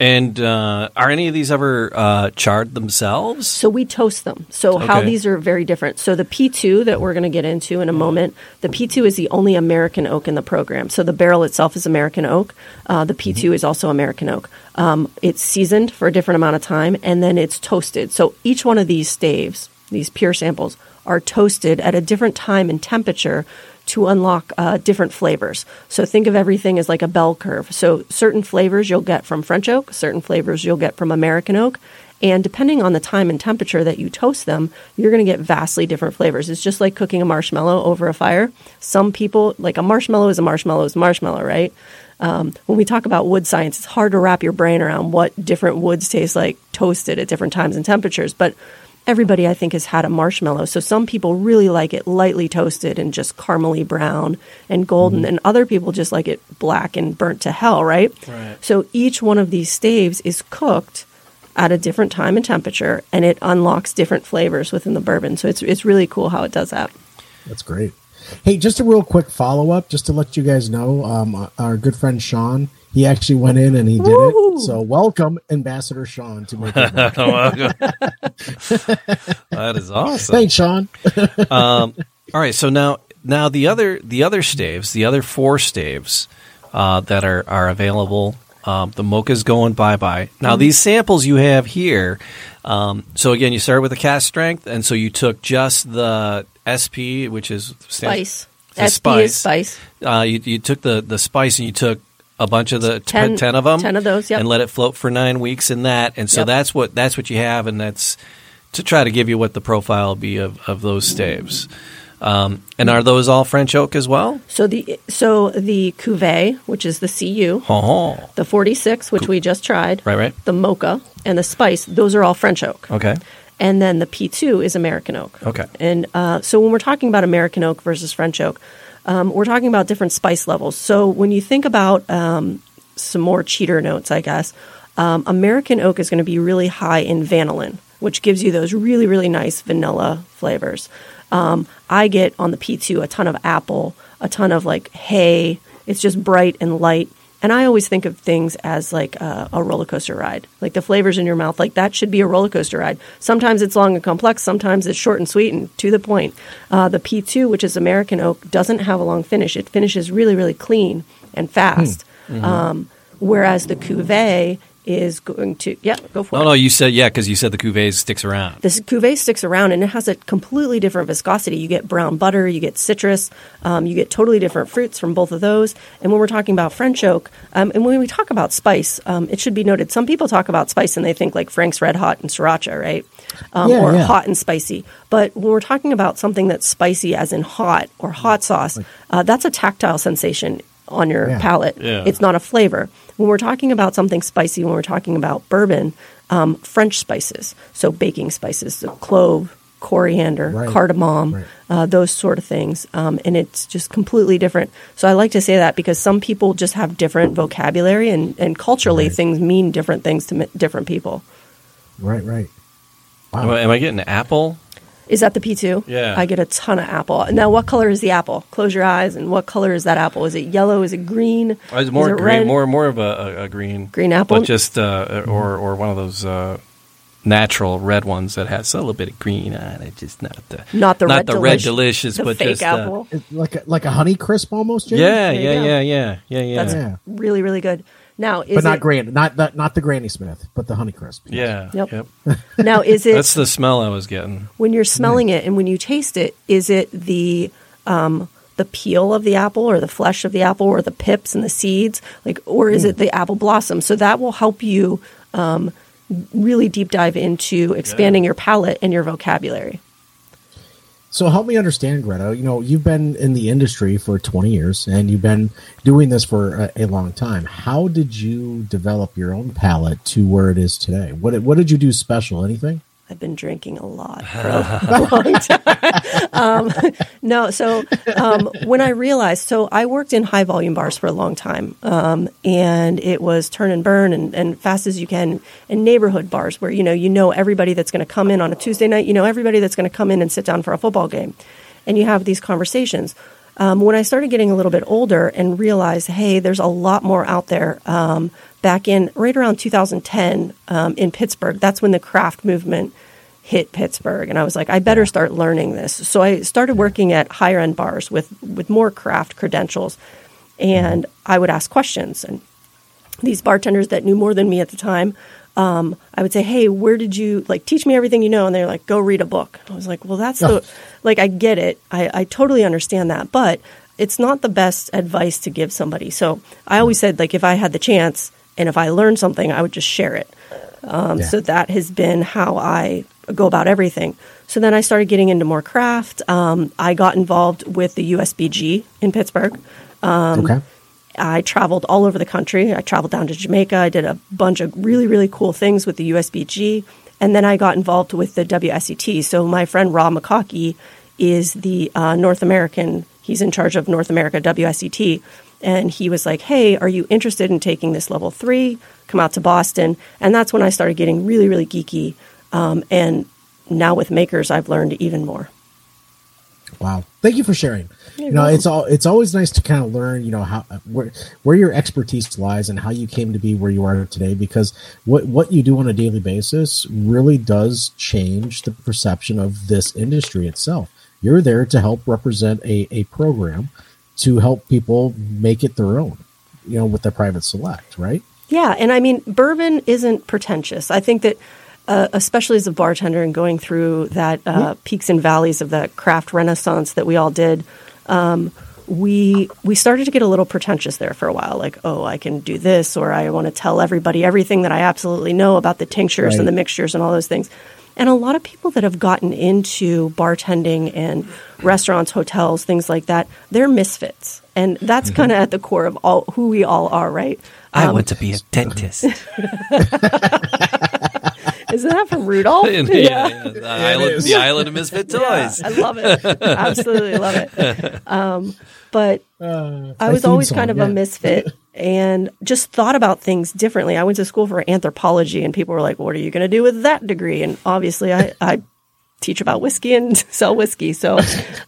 And uh, are any of these ever uh, charred themselves? So we toast them. So how these are very different. So the P2 that we're going to get into in a moment, the P2 is the only American oak in the program. So the barrel itself is American oak. Uh, the P2 is also American oak. Um, it's seasoned for a different amount of time, and then it's toasted. So each one of these staves, these pure samples, are toasted at a different time and temperature to unlock uh, different flavors. So think of everything as like a bell curve. So certain flavors you'll get from French oak, certain flavors you'll get from American oak. And depending on the time and temperature that you toast them, you're going to get vastly different flavors. It's just like cooking a marshmallow over a fire. Some people, like a marshmallow is a marshmallow is a marshmallow, right? Um, when we talk about wood science, it's hard to wrap your brain around what different woods taste like toasted at different times and temperatures. But everybody I think has had a marshmallow. So some people really like it lightly toasted and just caramely brown and golden, and other people just like it black and burnt to hell, right? Right. So each one of these staves is cooked at a different time and temperature, and it unlocks different flavors within the bourbon. So it's it's really cool how it does that. That's great. Hey, just a real quick follow up, just to let you guys know, um, our good friend Sean, he actually went in and he did Woo! it. So welcome, Ambassador Sean, to make it. Work. that is awesome. Thanks, Sean. All right, so now now the other the other staves, the other four staves uh, that are are available. Um, the mocha's going bye bye. Now these samples you have here. Um, so again, you started with the cask strength, and so you took just the SP, which is Spice. The SP is spice. Uh, you, you took the the spice and you took a bunch of the Ten- 10, of them, 10 of those, yep. and let it float for nine weeks in that. And so Yep. that's what that's what you have, and that's to try to give you what the profile will be of, of those staves. Um, and are those all French oak as well? So the so the cuvee, which is the CU, Oh, the 46, which we just tried, right, right. the mocha, and the spice, those are all French oak. Okay, And then the P2 is American oak. Okay. And uh, so when we're talking about American oak versus French oak, um, we're talking about different spice levels. So when you think about um, some more cheater notes, I guess, um, American oak is going to be really high in vanillin, which gives you those really, really nice vanilla flavors. Um, I get on the P2 a ton of apple, a ton of like hay. It's just bright and light. And I always think of things as like a, a roller coaster ride, like the flavors in your mouth. Like that should be a roller coaster ride. Sometimes it's long and complex. Sometimes it's short and sweet and to the point. Uh, the P2, which is American oak, doesn't have a long finish. It finishes really, really clean and fast. Um, whereas the Cuvée is going to yeah, go for no, it. no, you said yeah because you said the cuvee sticks around. This cuvee sticks around and it has a completely different viscosity. You get brown butter, you get citrus, um, you get totally different fruits from both of those. And when we're talking about French oak, um, and when we talk about spice, um, it should be noted some people talk about spice and they think like Frank's Red Hot and Sriracha, right? Um, Yeah, or yeah. hot and spicy. But when we're talking about something that's spicy, as in hot or hot sauce, uh, that's a tactile sensation on your Yeah. palate. Yeah. It's not a flavor. When we're talking about something spicy, when we're talking about bourbon, um, French spices, so baking spices, so clove, coriander, Right. cardamom, Right. uh, those sort of things, um, and it's just completely different. So I like to say that because some people just have different vocabulary, and, and culturally, Right. things mean different things to mi- different people. Right, right. Am I, am I getting an apple? Is that the P2? Yeah. I get a ton of apple. Now, what color is the apple? Close your eyes, and what color is that apple? Is it yellow? Is it green? It's more is it green, red? more more of a, a, a green Green apple? but just uh, or or one of those uh, natural red ones that has a little bit of green on it. Just not the Not the not red the red delicious, the but fake just uh, apple. It's like a, like a honey crisp almost. Jimmy? yeah, yeah, yeah, yeah, yeah, yeah, That's Yeah. really, really good. Now, is but not it, Granny, not that, not the Granny Smith, but the honey crisp. yeah. Yep. Yep. Now, is it That's the smell I was getting. when you're smelling it and when you taste it? Is it the um, the peel of the apple, or the flesh of the apple, or the pips and the seeds, like, or is it the apple blossom? So that will help you um, really deep dive into expanding your palate and your vocabulary. So help me understand, Greta. You know, you've been in the industry for 20 years and you've been doing this for a, a long time. How did you develop your own palate to where it is today? What what did you do special? Anything? I've been drinking a lot for a long time. um, no, so um, when I realized, so I worked in high volume bars for a long time, um, and it was turn and burn and, and fast as you can, and neighborhood bars where you know you know everybody that's going to come in on a Tuesday night, you know everybody that's going to come in and sit down for a football game, and you have these conversations. Um, when I started getting a little bit older and realized, hey, there's a lot more out there. Um, back in right around 2010 um, in Pittsburgh, that's when the craft movement hit Pittsburgh, and I was like, I better start learning this. So I started working at higher end bars with with more craft credentials, and I would ask questions and these bartenders that knew more than me at the time, um, I would say, "Hey, where did you like teach me everything you know?" And they're like, "Go read a book." I was like, "Well, that's the like I get it. I, I totally understand that, but it's not the best advice to give somebody." So I always said, like, if I had the chance and if I learned something, I would just share it. Um, Yeah. So that has been how I go about everything. So then I started getting into more craft. Um, I got involved with the USBG in Pittsburgh. Um, okay. I traveled all over the country. I traveled down to Jamaica. I did a bunch of really, really cool things with the USBG. and then I got involved with the WSET. So my friend Rob McCockey is the uh, North American. He's in charge of North America WSET, and he was like, "Hey, are you interested in taking this level three? Come out to Boston." And that's when I started getting really, really geeky. Um, and now with makers, I've learned even more. Wow. Thank you for sharing. you know, it's all it's always nice to kind of learn, you know, how where where your expertise lies and how you came to be where you are today because what what you do on a daily basis really does change the perception of this industry itself. You're there to help represent a, a program to help people make it their own, you know, with the private select, right? Yeah, and I mean, bourbon isn't pretentious. I think that uh, especially as a bartender and going through that uh, peaks and valleys of that craft renaissance that we all did, um, we we started to get a little pretentious there for a while. Like, oh, I can do this, or I want to tell everybody everything that I absolutely know about the tinctures Right. and the mixtures and all those things. And a lot of people that have gotten into bartending and restaurants, hotels, things like that, they're misfits, and that's kind of at the core of all who we all are, right? I Um, want to be a dentist. Isn't that from Rudolph? yeah, yeah, The, island, the island of misfit toys. I love it. Absolutely love it. Um, but I was theme always song, kind of yeah. a misfit and just thought about things differently. I went to school for anthropology, and people were like, "What are you going to do with that degree?" And obviously, I, I teach about whiskey and sell whiskey, so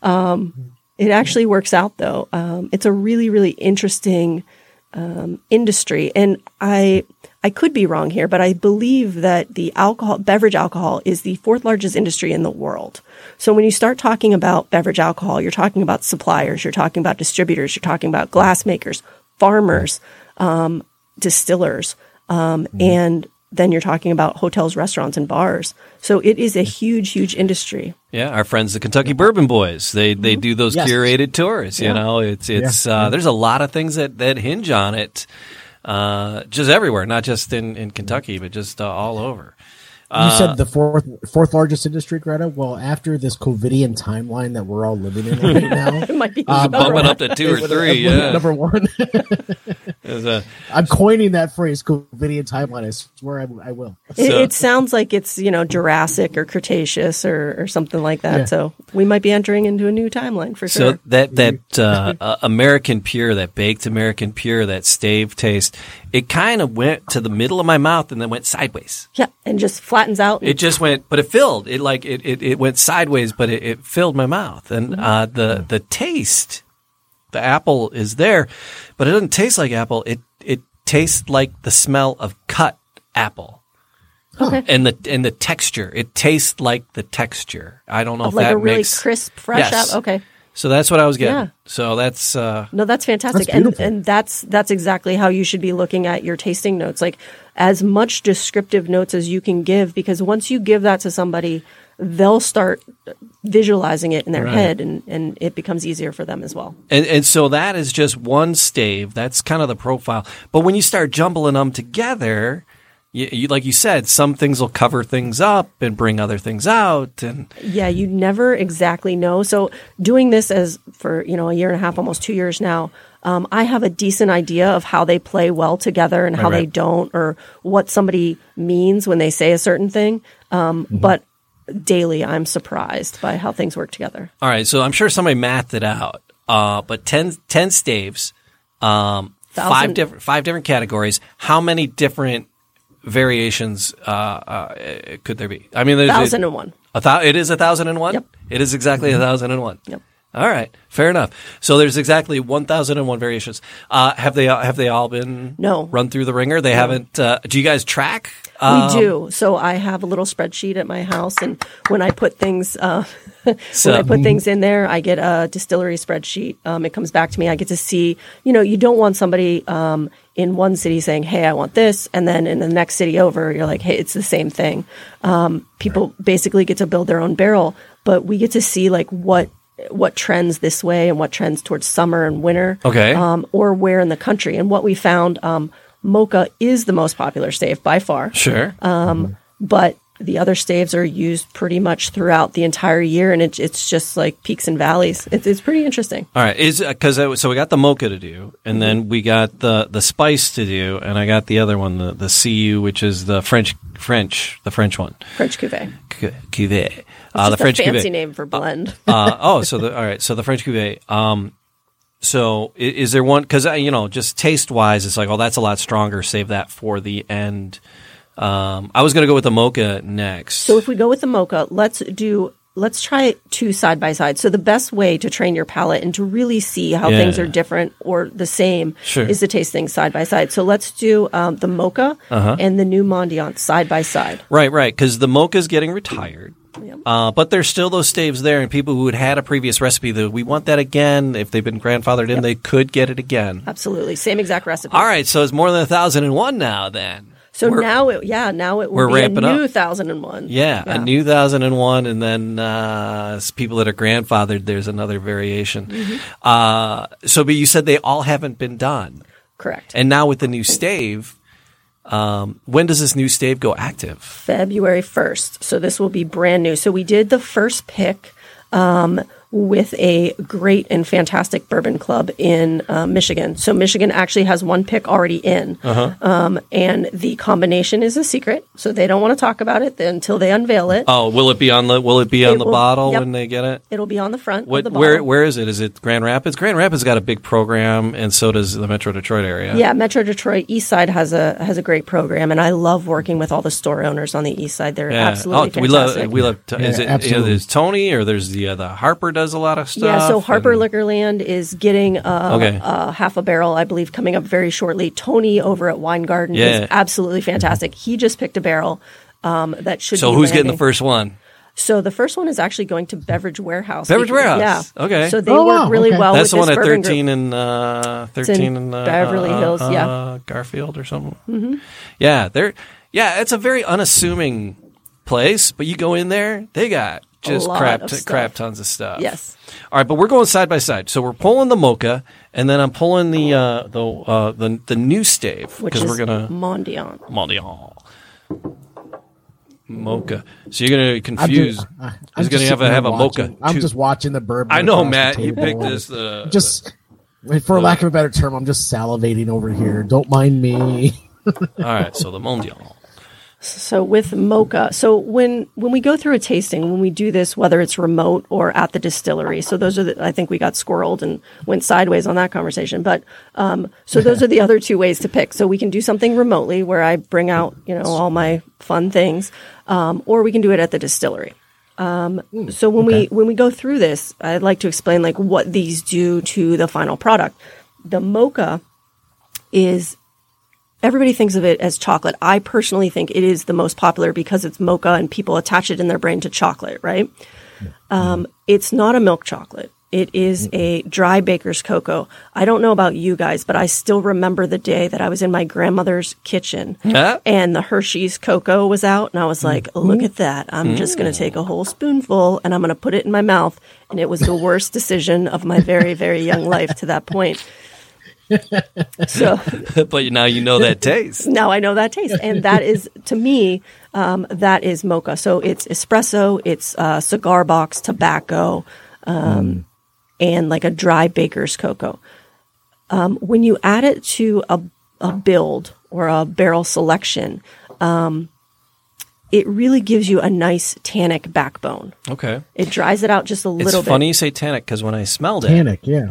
um, it actually works out. Though um, it's a really, really interesting um, industry, and I I could be wrong here, but I believe that the alcohol beverage alcohol is the fourth largest industry in the world. So when you start talking about beverage alcohol, you're talking about suppliers, you're talking about distributors, you're talking about glass makers, farmers, um, distillers, um, and then you're talking about hotels, restaurants, and bars. So it is a huge, huge industry. Yeah, our friends, the Kentucky Bourbon Boys, they they do those Yes. curated tours. You know, it's it's Yeah. uh, there's a lot of things that that hinge on it, uh, just everywhere, not just in in Kentucky, but just uh, all over. You said the fourth fourth largest industry, Greta. Well, after this COVIDian timeline that we're all living in right now, It might be Um, number Bumping up to two or three. Yeah, number one. There's a- I'm coining that phrase, COVIDian timeline. I swear I, I will. It, So- it sounds like it's you know Jurassic or Cretaceous or, or something like that. Yeah. So we might be entering into a new timeline for sure. So that that uh, uh, American pure, that baked American pure, that stave taste, it kind of went to the middle of my mouth and then went sideways. yeah, and just flattens out. It just went, but it filled. It like it it, it went sideways, but it, it filled my mouth, and uh, the the taste, the apple is there, but it doesn't taste like apple. It it tastes like the smell of cut apple. okay. And the and the texture, it tastes like the texture. I don't know if like that a really makes crisp, fresh Yes. apple. Okay. So that's what I was getting. Yeah. So that's uh, No, that's fantastic. That's and and that's that's exactly how you should be looking at your tasting notes. Like as much descriptive notes as you can give because once you give that to somebody, they'll start visualizing it in their Right. head and, and it becomes easier for them as well. And, and so that is just one stave. That's kind of the profile. But when you start jumbling them together, you, you, like you said, some things will cover things up and bring other things out. And Yeah, you never exactly know. So doing this as for you know a year and a half, almost two years now, um, I have a decent idea of how they play well together and how they right. don't, or what somebody means when they say a certain thing. Um, But daily, I'm surprised by how things work together. all right, so I'm sure somebody mathed it out. Uh, but 10, 10 staves, um, five Thousand- different five different categories. How many different variations uh, uh, could there be? I mean, there's Thousand and one. A thou- it is a thousand and one. Yep. It is exactly a thousand and one. Yep. All right, fair enough. So there's exactly one thousand and one variations. Uh, have they have they all been No. run through the ringer? They haven't. Uh, do you guys track? We Um, do. So I have a little spreadsheet at my house, and when I put things, uh, So- when I put things in there, I get a distillery spreadsheet. Um, it comes back to me. I get to see. You know, you don't want somebody um, in one city saying, "Hey, I want this," and then in the next city over, you're like, "Hey, it's the same thing." Um, people basically get to build their own barrel, but we get to see like what what trends this way and what trends towards summer and winter Okay. um, or where in the country and what we found um, mocha is the most popular stave by far Sure. um, but the other staves are used pretty much throughout the entire year, and it, it's just like peaks and valleys. It's, it's pretty interesting. All right, is because so we got the mocha to do, and then we got the the spice to do, and I got the other one, the the CU, which is the French French the French one, French cuvee. Cu- cuvée. It's Uh, the French fancy cuvée. name for blend. uh, oh, so the all right, so the French cuvée. Um, so is, is there one? Because you know, just taste wise, it's like, oh, that's a lot stronger. Save that for the end. Um, I was gonna go with the mocha next. So if we go with the mocha, let's do let's try two side by side. So the best way to train your palate and to really see how Yeah. things are different or the same Sure. is to taste things side by side. So let's do um, the mocha Uh-huh. and the new Mendiant side by side. Right, right. Because the mocha's getting retired. Yep. Uh, but there's still those staves there, and people who had had a previous recipe that we want that again. If they've been grandfathered in, they could get it again. Absolutely, same exact recipe. All right, so it's more than a thousand and one now. Then, So We're- now it, yeah, now it will we're be a ramping up. new thousand and one. yeah, a new thousand and one, and then uh, people that are grandfathered, there's another variation. Mm-hmm. Uh, so, but you said they all haven't been done, correct. and now with the new stave, um, when does this new stave go active? February 1st. So this will be brand new. So we did the first pick um, with a great and fantastic bourbon club in uh, Michigan. So Michigan actually has one pick already in. Uh-huh. Um, and the combination is a secret. So they don't want to talk about it until they unveil it. Oh, will it be on the Will it be on It the will- bottle yep. when they get it? It'll be on the front What, of the where where is it? Is it Grand Rapids? Grand Rapids got a big program, and so does the Metro Detroit area. yeah, Metro Detroit East Side has a has a great program, and I love working with all the store owners on the East Side. They're Yeah. absolutely oh, we fantastic. love we love. Is Yeah, it you know, absolutely. there's Tony or there's the uh, the Harper does a lot of stuff. Yeah, so Harper and- Liquorland is getting uh, Okay. uh, half a barrel, I believe, coming up very shortly. Tony over at Wine Garden Yeah. is absolutely fantastic. He just picked a barrel um, that should. Be. So be who's getting the first one? So the first one is actually going to Beverage Warehouse. Beverage because- Warehouse. Yeah. Okay. So they Oh, work wow. really Okay. well That's the one this at thirteen group. and uh, in thirteen and uh, Beverly uh, Hills, yeah. uh, Garfield or something. Mm-hmm. Yeah, they're yeah. It's a very unassuming place, but you go in there, they got just crap t- crap tons of stuff. Yes. All right, but we're going side by side. So we're pulling the mocha, and then I'm pulling the uh, the uh, the the new stave because we're gonna Mondiant. Mondial mocha. So you're gonna I'm confuse. just, I- I'm He's gonna have a sitting have a mocha. I'm too. just watching the bourbon. I know, Matt. You picked this. Uh, Just, for lack of a better term, I'm just salivating over here. Don't mind me. all right. So the Mondial. So with mocha, so when when we go through a tasting, when we do this, whether it's remote or at the distillery, so those are the, I think we got squirreled and went sideways on that conversation. But um, so those are the other two ways to pick. So we can do something remotely where I bring out you know all my fun things, um, or we can do it at the distillery. Um, so when we when we go through this, I'd like to explain like what these do to the final product. The mocha is everybody thinks of it as chocolate. I personally think it is the most popular because it's mocha and people attach it in their brain to chocolate, right? Um, it's not a milk chocolate. It is a dry baker's cocoa. I don't know about you guys, but I still remember the day that I was in my grandmother's kitchen Yeah. and the Hershey's cocoa was out, and I was like, look at that. I'm just going to take a whole spoonful and I'm going to put it in my mouth. And it was the worst decision of my very, very young life to that point. So but now you know that taste. now I know that taste, and that is to me um, that is mocha. So it's espresso, it's uh, cigar box tobacco, um, and like a dry baker's cocoa. Um, when you add it to a, a build or a barrel selection, um, it really gives you a nice tannic backbone. Okay. It dries it out just a It's little It's funny bit. you say tannic because when I smelled it, Panic, yeah.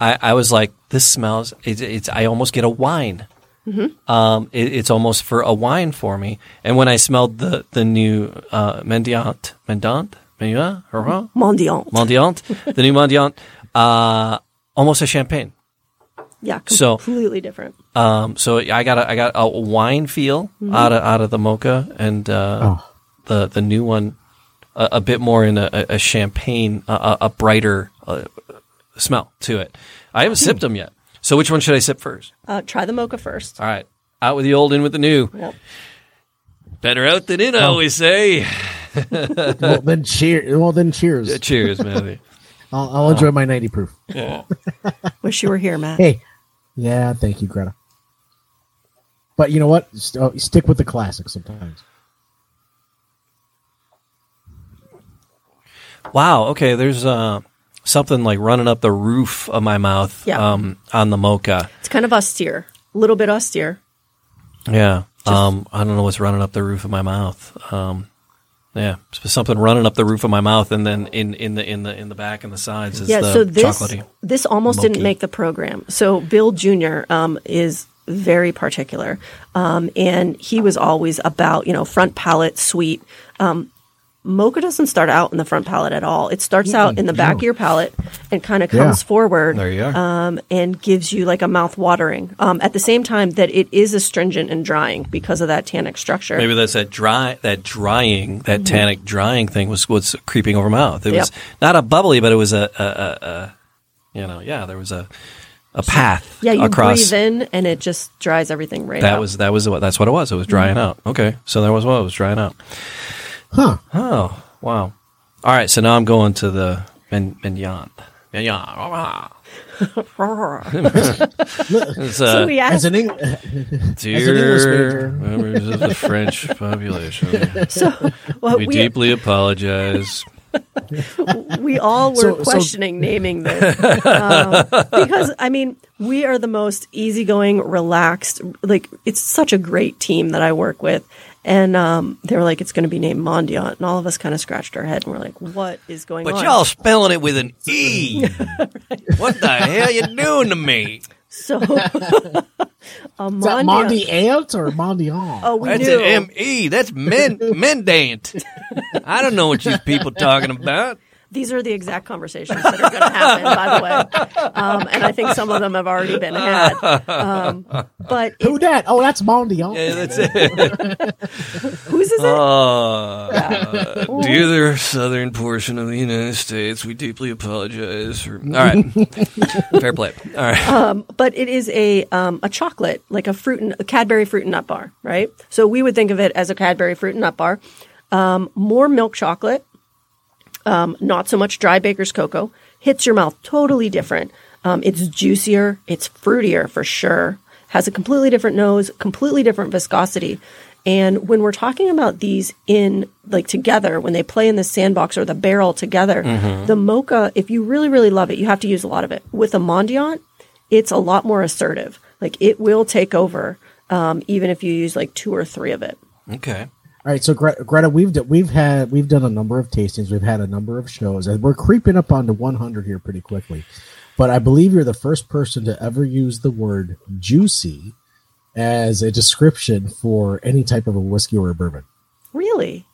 I, I was like, this smells. It's, it's I almost get a wine. Mm-hmm. Um, it, it's almost for a wine for me. And when I smelled the the new uh, Mendiant, Mendiant, Mendiant, Mendiant, Mendiant, the new Mendiant, uh, almost a champagne. yeah, so- completely different. Um, so I got a, I got a wine feel Mm-hmm. out of out of the mocha, and uh, Oh. the the new one a, a bit more in a, a a champagne, a, a, a brighter uh, smell to it. I haven't sipped them yet. So which one should I sip first? Uh, try the mocha first. All right, out with the old, in with the new. Yep. Better out than in, I always say. well, then cheer. Well, then cheers. Cheers, man. I'll, I'll enjoy my 90 proof. Wish you were here, Matt. Hey, yeah, thank you, Greta. But you know what? St- oh, stick with the classics sometimes. Wow. Okay. There's uh, something like running up the roof of my mouth Yeah. um, on the mocha. It's kind of austere, a little bit austere. Yeah. Um, I don't know what's running up the roof of my mouth. Um, yeah, something running up the roof of my mouth, and then in, in the in the in the back and the sides is yeah, the so this chocolatey. this almost didn't make the program. So Bill Jr. Um, is very particular, um, and he was always about you know front palate sweet. Um, mocha doesn't start out in the front palate at all. It starts out in the back of your palate and kind of comes Yeah. forward. There you are. Um, and gives you like a mouth watering. Um, at the same time that it is astringent and drying because of that tannic structure. Maybe that's that dry, that drying, that tannic drying thing was what's creeping over mouth. It was Mm-hmm. Not a bubbly, but it was a, a, a, a you know, yeah, there was a a path yeah, you across. breathe in and it just dries everything right That out. was that was what that's what it was. It was drying Mm-hmm. out. Okay, so there was what it was drying out. Huh. Oh wow! All right, so now I'm going to the men, mignon. Mignon. It's, uh, so we As an Eng- English dear major. members of the French population, so well, we we, deeply apologize. we all were So- so- questioning naming this um, because I mean we are the most easygoing, relaxed. Like it's such a great team that I work with, and um, they were like, "It's going to be named Mondiant," and all of us kind of scratched our head and we're like, "What is going But on?" But y'all spelling it with an E. What the hell you doing to me? so a Is that Mondiant. Or Mondiant? Oh, we That's knew. an M E. That's men mendant. I don't know what these people talking about. These are the exact conversations that are going to happen, by the way. Um, and I think some of them have already been had. Um, but it, Who that? Oh, that's Mendiant. Yeah, that's it. whose is it? Uh, dear the southern portion of the United States, we deeply apologize. For, all right, fair play. All right, but it is a um, a chocolate, like a fruit and a Cadbury fruit and nut bar, right? So we would think of it as a Cadbury fruit and nut bar. Um, more milk chocolate, um, not so much dry baker's cocoa. Hits your mouth totally different. Um, it's juicier, it's fruitier for sure. Has a completely different nose, completely different viscosity. And when we're talking about these in like together, when they play in the sandbox or the barrel together, the mocha, if you really, really love it, you have to use a lot of it. With a Mendiant, it's a lot more assertive. Like it will take over, um, even if you use like two or three of it. okay. All right, so Gre- Greta, we've d- we've had we've done a number of tastings, we've had a number of shows, and we're creeping up onto 100 here pretty quickly. But I believe you're the first person to ever use the word "juicy" as a description for any type of a whiskey or a bourbon. Really?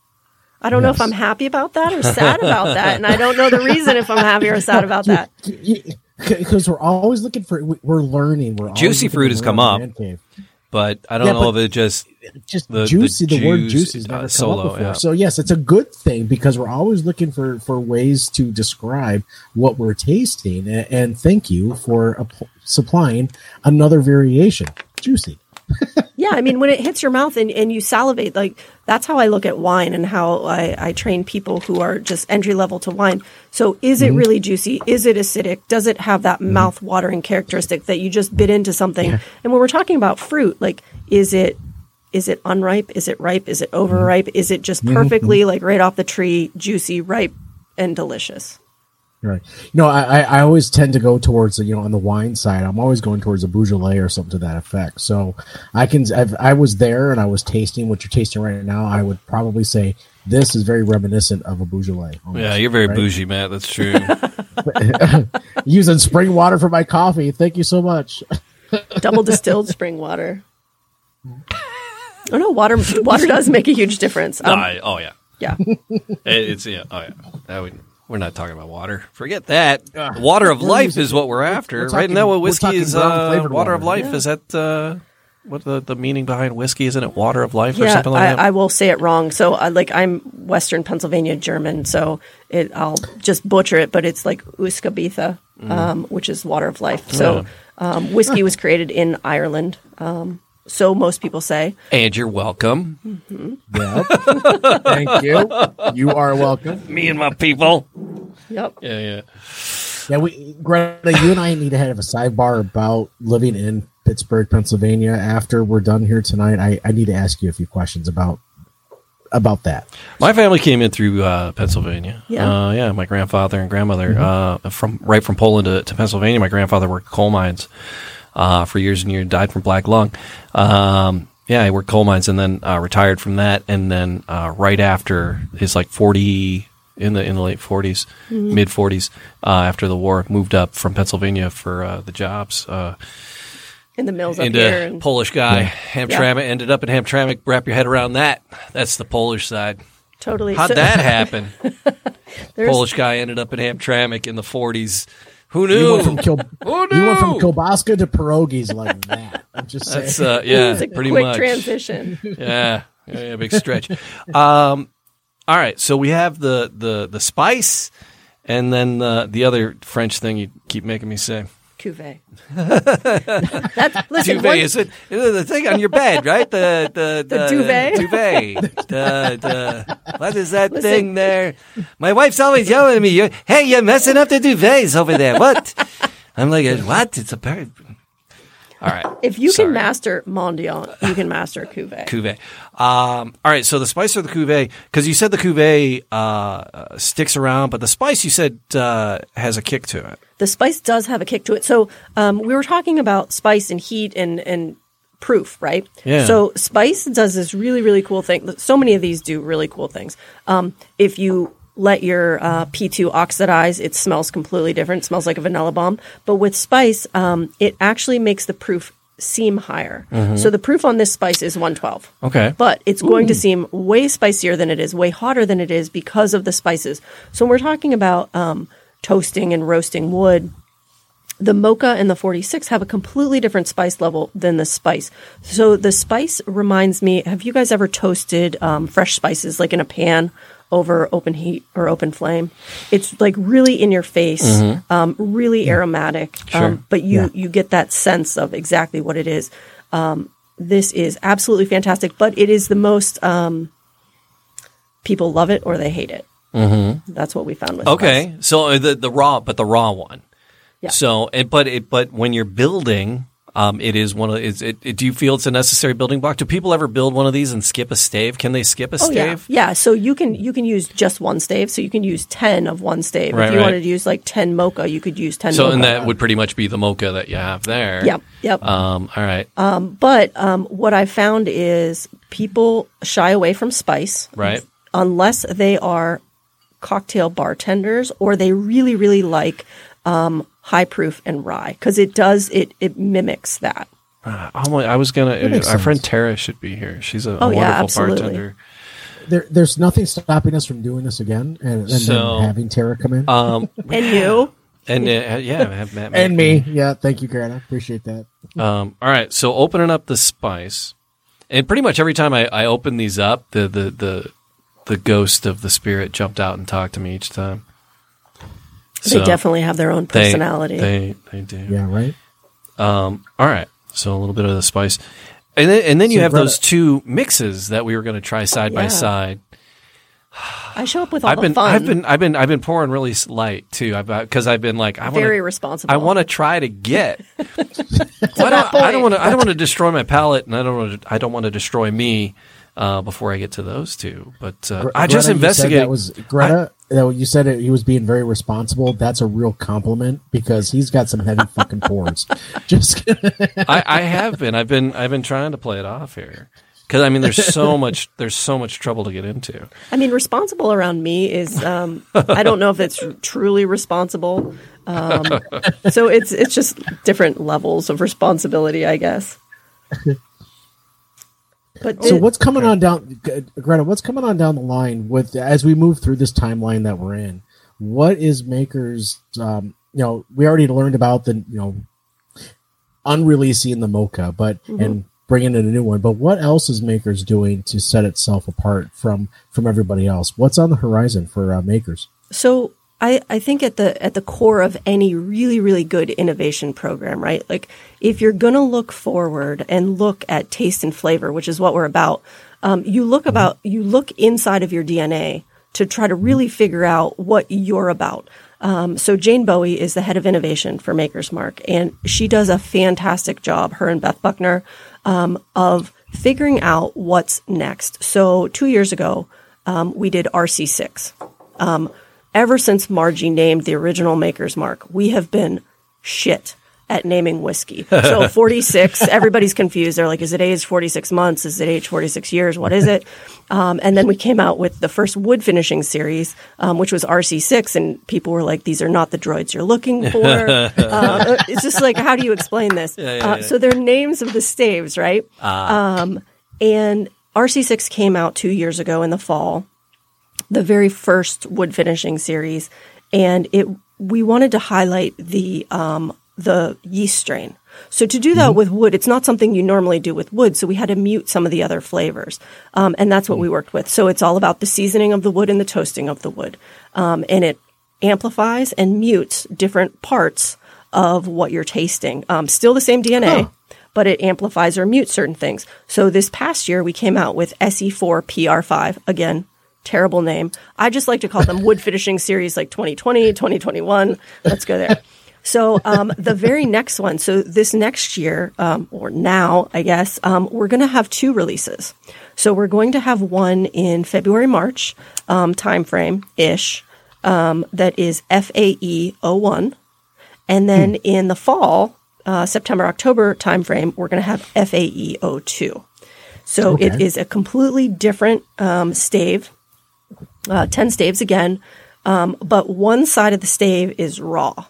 I don't know if I'm happy about that or sad about that, and I don't know the reason if I'm happy or sad about that. Because we're always looking for, we- we're learning. We're Juicy fruit has come in up. Man Cave. But I don't Yeah, know if it just just The- the juicy. The, word juice, juicy has uh, never come solo, up before. yeah. So yes, it's a good thing because we're always looking for for ways to describe what we're tasting. And, and thank you for app- supplying another variation. Juicy. Yeah, I mean, when it hits your mouth and, and you salivate, like that's how I look at wine and how I, I train people who are just entry level to wine. So, is it mm-hmm. really juicy? Is it acidic? Does it have that mm-hmm. mouth watering characteristic that you just bit into something? And when we're talking about fruit, like, is it is it unripe? Is it ripe? Is it overripe? Is it just mm-hmm. perfectly like right off the tree, juicy, ripe, and delicious? Right. You know, I, I I always tend to go towards you know on the wine side. I'm always going towards a Beaujolais or something to that effect. So I can if I was there and I was tasting what you're tasting right now, I would probably say this is very reminiscent of a Beaujolais. almost, yeah, you're very right? bougie, Matt. That's true. Using spring water for my coffee. Thank you so much. Double distilled spring water. Oh no, water water does make a huge difference. Um, I- oh yeah, yeah. It- it's yeah. Oh yeah. That would, we're not talking about water. Forget that. water of life is what we're after, we're right? talking- Isn't that what whiskey is? Uh, flavored water of water. life is that uh, what the the meaning behind whiskey? Isn't it water of life or something like I, that? I will say it wrong. So, uh, like, I'm Western Pennsylvania German, so it, I'll just butcher it, but it's like Uskabitha, um, which is water of life. So, um, whiskey was created in Ireland. Um, so most people say. and you're welcome. Yep. Thank you. You are welcome. Me and my people. Yep. Yeah, yeah. Yeah, we Greta, you and I need to have a sidebar about living in Pittsburgh, Pennsylvania. After we're done here tonight, I, I need to ask you a few questions about about that. My family came in through uh, Pennsylvania. Yeah. uh, yeah. My grandfather and grandmother Mm-hmm. uh, from right from Poland to, to Pennsylvania. My grandfather worked coal mines uh, for years and years. Died from black lung. Um, yeah, he worked coal mines and then uh, retired from that. And then uh, right after his like forty in the in the late 40s Mm-hmm. mid forties uh, after the war, moved up from Pennsylvania for uh, the jobs. Uh, in the mills up here. And, Polish guy, Hamtramck ended up in Hamtramck. Wrap your head around that. That's the Polish side. totally. How'd So- that happen? Polish guy ended up in Hamtramck in the 40s. Who You knew? went from Kil- Who you went from knew? kielbasa to pierogies like that. I'm just saying. That's uh, yeah, It's a pretty quick much. transition. Yeah, yeah, yeah, big stretch. um, all right, so we have the the the spice, and then the the other French thing you keep making me say. Cuvée. That's listen. Duvet one- is it the thing on your bed, right? The the The duvet? duvet. The, the, what is that Listen. thing there? My wife's always yelling at me. Hey, you're messing up the duvets over there. What? I'm like, what? It's a bird. All right. if you Sorry. can master Mondial, you can master Cuvée. Cuvée. Um, all right, so the spice or the cuvee, because you said the cuvee uh, uh, sticks around, but the spice you said uh, has a kick to it. the spice does have a kick to it. So um, we were talking about spice and heat and and proof, right? Yeah. So spice does this really really cool thing. So many of these do really cool things. Um, if you let your uh, P2 oxidize, it smells completely different. It smells like a vanilla bomb. But with spice, um, it actually makes the proof seem higher. So the proof on this spice is 112. Okay. But it's going to seem way spicier than it is, way hotter than it is because of the spices. So when we're talking about um, toasting and roasting wood, the mocha and the 46 have a completely different spice level than the spice. So the spice reminds me have you guys ever toasted um, fresh spices like in a pan over open heat or open flame? It's like really in your face, um, really aromatic, Sure. um, but you, Yeah. you get that sense of exactly what it is. Um, this is absolutely fantastic, but it is the most um, people love it or they hate it. Mm-hmm. That's what we found with. Okay, so uh, the the raw, but the raw one. Yeah. So, it, but it, but when you're building, um, it is one of is it, it. Do you feel it's a necessary building block? Do people ever build one of these and skip a stave? Can they skip a Oh stave? yeah. So you can you can use just one stave. So you can use ten of one stave. Right, if you right. wanted to use like ten mocha, you could use ten. So, mocha. and that would pretty much be the mocha that you have there. Yep, yep. Um, all right. But um, what I found is people shy away from spice, Right. Unless they are cocktail bartenders or they really really like um, high proof and rye because it does it it mimics that. Oh my, I was gonna. makes Our friend. Tara should be here. She's a, a Oh, wonderful yeah, absolutely. bartender. there, there's nothing stopping us from doing this again and, and So- then having Tara come in. Um, And you, and uh, yeah, have Matt and make- me. Yeah, thank you, Greta. Appreciate that. Um, all right, so opening up the spice, and pretty much every time I, I open these up, the, the the the ghost of the spirit jumped out and talked to me each time. They So definitely have their own personality. They they do. Yeah, right. Um, all right, so a little bit of the spice, and then and then you have Greta- those two mixes that we were going to try side by Yeah. side. I show up with all I've the been fun. I've been I've been I've been pouring really light too. Because I've been like I want very responsible. I want to try to get. I don't. I don't want to. I don't want to destroy my palate, and I don't. Want to, I don't want to destroy me uh, before I get to those two. But uh, Gre- I just Greta, investigated. That was Greta. that you said it, he was being very responsible. That's a real compliment because he's got some heavy fucking pours. Just I, I have been. I've been. I've been trying to play it off here because I mean, there's so much. There's so much trouble to get into. I mean, responsible around me is um, I don't know if it's truly responsible. Um, so it's it's just different levels of responsibility, I guess. But so it- what's coming on down, Greta? What's coming on down the line with as we move through this timeline that we're in? What is Makers? Um, you know, we already learned about the you know unreleasing the Mocha, but Mm-hmm. and bringing in a new one. But what else is Makers doing to set itself apart from from everybody else? What's on the horizon for uh, Makers? So I, I think at the at the core of any really really good innovation program, right? Like if you're to look forward and look at taste and flavor, which is what we're about, um, you look about you look inside of your DNA to try to really figure out what you're about. Um, so Jane Bowie is the head of innovation for Maker's Mark, and she does a fantastic job. Her and Beth Buckner um, of figuring out what's next. So two years ago, um, we did RC6. Um, ever since Margie named the original Maker's Mark, we have been shit at naming whiskey. So 46, everybody's confused. They're like, is it age 46 months? Is it age 46 years? What is it? Um, and then we came out with the first wood finishing series, um, which was RC6, and people were like, these are not the droids you're looking for. uh, it's just like, how do you explain this? uh, So they're names of the staves, right? Um, and RC6 came out two years ago in the fall, the very first wood finishing series, and it we wanted to highlight the um, the yeast strain. So to do that with wood, it's not something you normally do with wood. So we had to mute some of the other flavors, um, and that's what we worked with. So it's all about the seasoning of the wood and the toasting of the wood, um, and it amplifies and mutes different parts of what you're tasting. Um, still the same DNA, but it amplifies or mutes certain things. So this past year, we came out with SE4 PR5 again. Terrible name. I just like to call them wood finishing series like 2020, 2021. Let's go there. So um, the very next one, so this next year, um, or now, I guess, um, we're going to have two releases. So we're going to have one in February, March um, timeframe ish. Um, that is FAE 01. And then in the fall, uh, September, October timeframe, we're going to have FAE 02. So it Okay. is a completely different um, stave, uh, 10 staves again, um, but one side of the stave is raw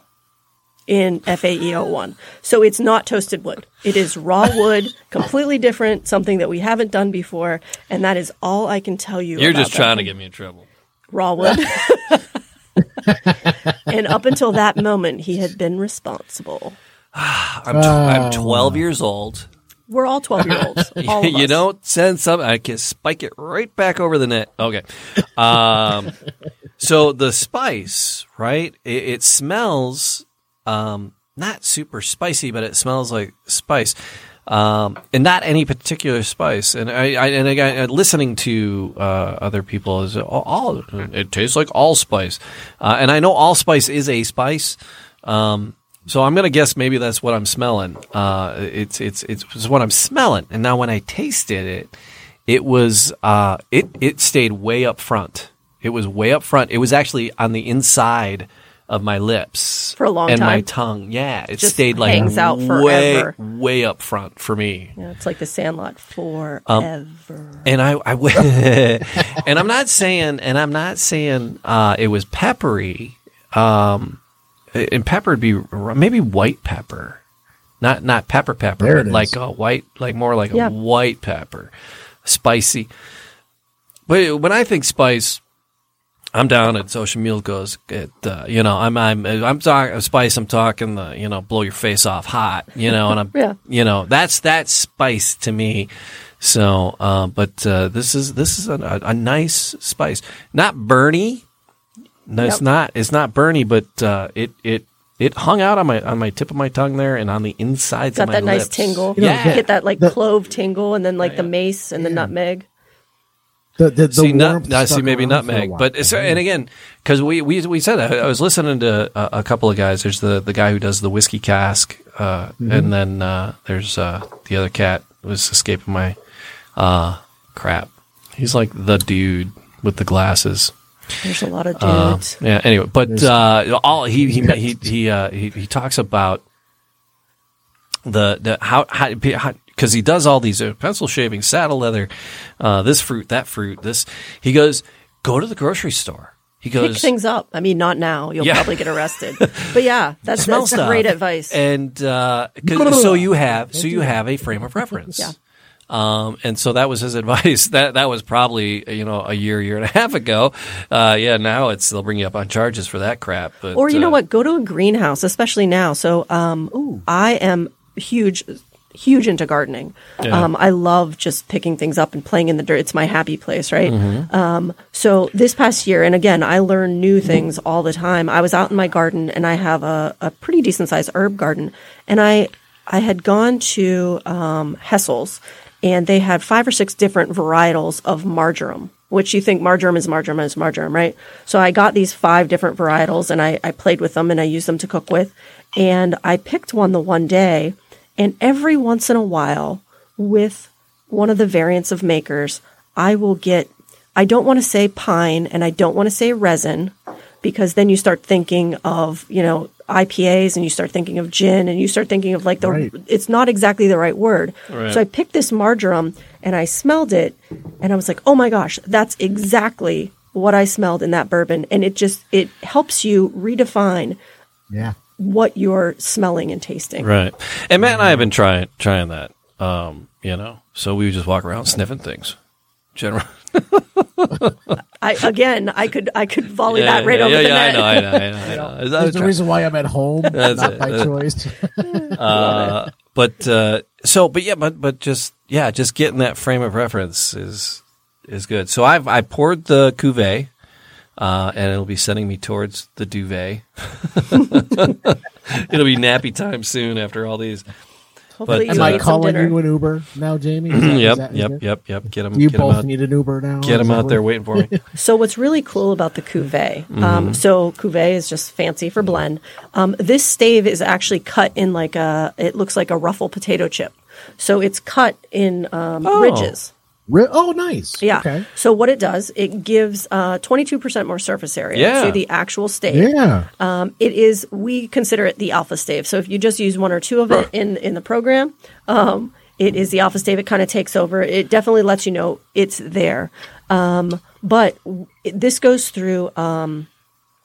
in FAE 01. So it's not toasted wood. It is raw wood, completely different, something that we haven't done before. And that is all I can tell you. You're about just that. trying to get me in trouble. raw wood. and up until that moment, he had been responsible. I'm, tw- I'm 12 years old. We're all 12 year olds. You don't send some, I can spike it right back over the net. Okay. Um, so the spice, right? It, it smells um, not super spicy, but it smells like spice. Um, and not any particular spice. And I, I and again, listening to uh, other people is all, all it tastes like allspice. Uh, and I know allspice is a spice. Um, so I'm gonna guess maybe that's what I'm smelling. Uh, it's, it's it's what I'm smelling. And now when I tasted it, it was uh, it it stayed way up front. It was way up front. It was actually on the inside of my lips For a long and my tongue. Yeah, it Just stayed like hangs out way forever. way up front for me. Yeah, it's like the Sandlot forever. And I, I and I'm not saying, and I'm not saying uh, it was peppery. Um, and pepper would be maybe white pepper, not not pepper pepper, There but it like a white, like more like Yeah. a white pepper, spicy. But when I think spice, I'm down at Social Meal goes, it, uh, you know, I'm I'm I'm talking spice. I'm talking the you know blow your face off hot, you know, and I'm Yeah. you know that's that's spice to me. So, uh, but uh, this is this is a, a, a nice spice, not burny. No, it's not. It's not burny, but uh, it it it hung out on my on my tip of my tongue there and on the insides Got of my that nice lips. tingle. Yeah. Get that like The- clove tingle and then like the mace and the nutmeg. The, the, the see, nut, warmth no, see, maybe around for a nutmeg, but it's, and again, because we, we we said I, I was listening to a, a couple of guys. There's the the guy who does the whiskey cask, uh, Mm-hmm. and then uh, there's uh, the other cat was escaping my uh, crap. He's like the dude with the glasses. There's a lot of Uh, dudes. yeah. Anyway, but uh, all he he he he, uh, he he talks about the the how how because he does all these uh, pencil shaving, saddle leather, uh, this fruit, that fruit, this. He goes, go to the grocery store. He goes, Pick goes, things up. I mean, not now. You'll Yeah. probably get arrested. But yeah, that's, smell that's great advice. And uh, 'cause- so you have so you have a frame of reference. Yeah. Um, and so that was his advice. That that was probably you know a year, year and a half ago. Uh, yeah, now it's they'll bring you up on charges for that crap. But, Or you know uh, what? Go to a greenhouse, especially now. So um, I am huge, huge into gardening. Yeah. Um, I love just picking things up and playing in the dirt. It's my happy place, right? Mm-hmm. Um, so this past year, and again, I learn new things all the time. I was out in my garden, and I have a, a pretty decent sized herb garden, and I I had gone to um, Hessel's, and they had five or six different varietals of marjoram which you think marjoram is marjoram is marjoram, right? So I got these five different varietals and I, I played with them and I used them to cook with. And I picked one the one day, and every once in a while, with one of the variants of makers, I will get, I don't want to say pine and I don't want to say resin because then you start thinking of, you know, IPAs and you start thinking of gin and you start thinking of like the, Right. it's not exactly the right word. Right. So I picked this marjoram and I smelled it and I was like, oh my gosh, that's exactly what I smelled in that bourbon. And it just, it helps you redefine Yeah. what you're smelling and tasting. Right. And Matt and I have been trying trying that. Um, you know, so we would just walk around sniffing things. General. I again, I could I could volley yeah, that right yeah, over yeah, the yeah, net. I know, I know, I know. I know. I was There's the trying- reason why I'm at home, not That's it. by That's- choice. uh, but uh, so, but yeah, but but just yeah, just getting that frame of reference is is good. So I've I poured the cuvee, uh, and it'll be sending me towards the duvet. it'll be nappy time soon after all these. Hopefully, But, you uh, Am I calling you an Uber now, Jamie? Is that- is yep, that- is yep, yep, yep. Get them. You get 'em both out, need an Uber now. Get Is them out there waiting for me. So what's really cool about the cuvee? Mm-hmm. Um, so cuvee is just fancy for blend. Um, this stave is actually cut in like a. It looks like a ruffle potato chip. So it's cut in um, Oh. ridges. Re- oh, nice. Yeah. Okay. So what it does, it gives uh, 22% more surface area Yeah. to the actual stave. Yeah. Um, it is we consider it the alpha stave. So if you just use one or two of it in in the program, um, it is the alpha stave. It kind of takes over. It definitely lets you know it's there. Um, but w- this goes through um,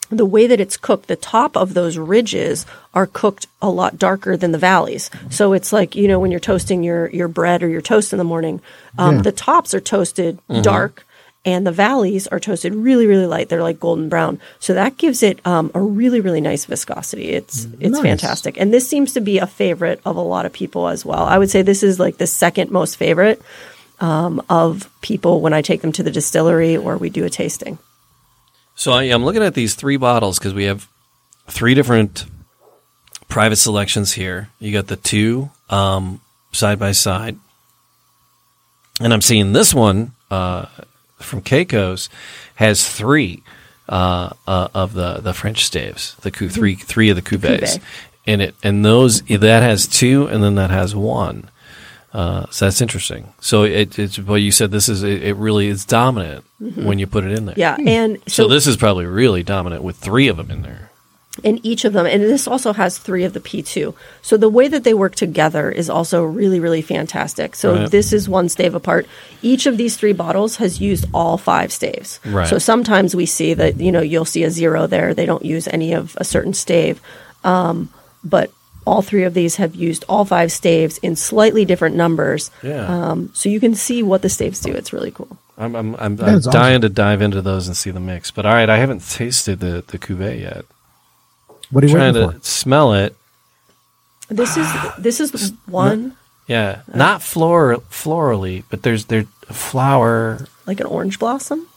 the way that it's cooked. The top of those ridges are cooked a lot darker than the valleys. So it's like you know when you're toasting your your bread or your toast in the morning, um, Yeah. the tops are toasted dark and the valleys are toasted really really light they're like golden brown so that gives it um, a really really nice viscosity it's it's Nice. fantastic and this seems to be a favorite of a lot of people as well i would say this is like the second most favorite um, of people when i take them to the distillery or we do a tasting So I, I'm looking at these three bottles because we have three different private selections here. You got the two um, side by side, and I'm seeing this one uh, from Keiko's has three uh, uh, of the the French staves, the cu- three three of the cuvées Cuvée. in it, and those that has two, and then that has one. Uh, so that's interesting. So it, it's well, you said this is it, it really is dominant when you put it in there. yeah and So, so, this is probably really dominant with three of them in there. in each of them and this also has three of the p2 so the way that they work together is also really really fantastic so Right. this is one stave apart each of these three bottles has used all five staves Right. so sometimes we see that you know you'll see a zero there they don't use any of a certain stave um, but all three of these have used all five staves in slightly different numbers Yeah. um, so you can see what the staves do it's really cool I'm I'm I'm, I'm awesome. dying to dive into those and see the mix. But all right, I haven't tasted the the cuvee yet. What are you trying waiting to for? smell it. this is this is one Yeah, not floral florally, but there's there's flower, like an orange blossom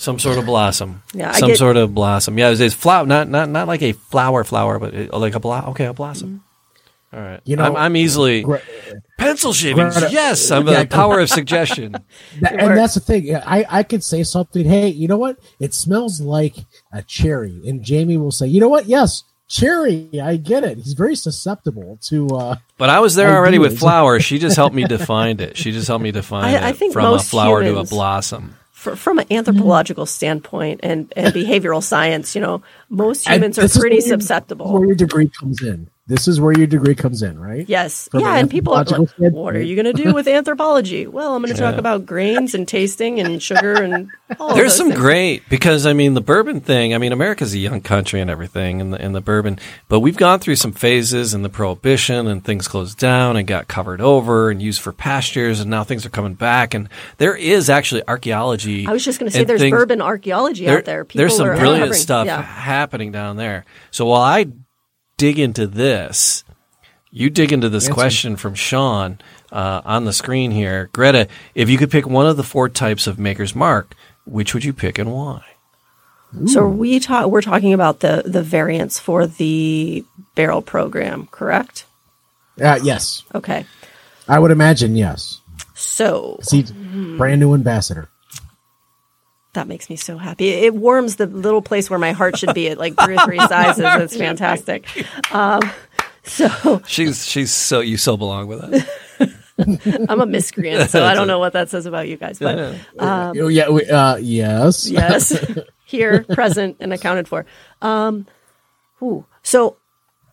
some sort of blossom. Yeah, I some get- sort of blossom. Yeah, it's, it's flower, not not not like a flower flower, but it, like a blo- okay, a blossom. All right, You know, I'm, I'm easily Gre- pencil shavings. Greta- yes, I'm Yeah, the power of suggestion. That- and that's the thing. I, I could say something. Hey, you know what? It smells like a cherry, and Jamie will say, "You know what? Yes, cherry. I get it. He's very susceptible to." uh But I was there already with Ideas. flower. She just helped me define it. She just helped me define I- it I think from a most flower to a blossom. Fr- from an anthropological standpoint and, and behavioral science, you know, most humans are pretty where susceptible. Where your degree comes in. This is where your degree comes in, right? Yes. From yeah. an And people are like, standpoint. what are you going to do with anthropology? Well, I'm going to talk about grains and tasting and sugar and all of There's those some things. great because I mean the bourbon thing. I mean America's a young country and everything, and the and the bourbon. But we've gone through some phases in the prohibition, and things closed down and got covered over and used for pastures, and now things are coming back. And there is actually archaeology. I was just going to say there's things- bourbon archaeology out there. People there's some are brilliant uncovering- stuff Yeah. happening down there. So while I dig into this, you dig into this Answer. question from Sean uh, on the screen here. Greta, if you could pick one of the four types of Maker's Mark, which would you pick and why? So we talk, we're talking about the, the variants for the barrel program, correct? Uh, yes, Okay. I would imagine yes. So See, brand new ambassador. That makes me so happy. It warms the little place where my heart should be at like two or three sizes. It's fantastic. Um, so She's she's so you so belong with us. I'm a miscreant, so I don't know what that says about you guys. But Oh, yeah, we, uh, yes. yes, here, present, and accounted for. Um, ooh. So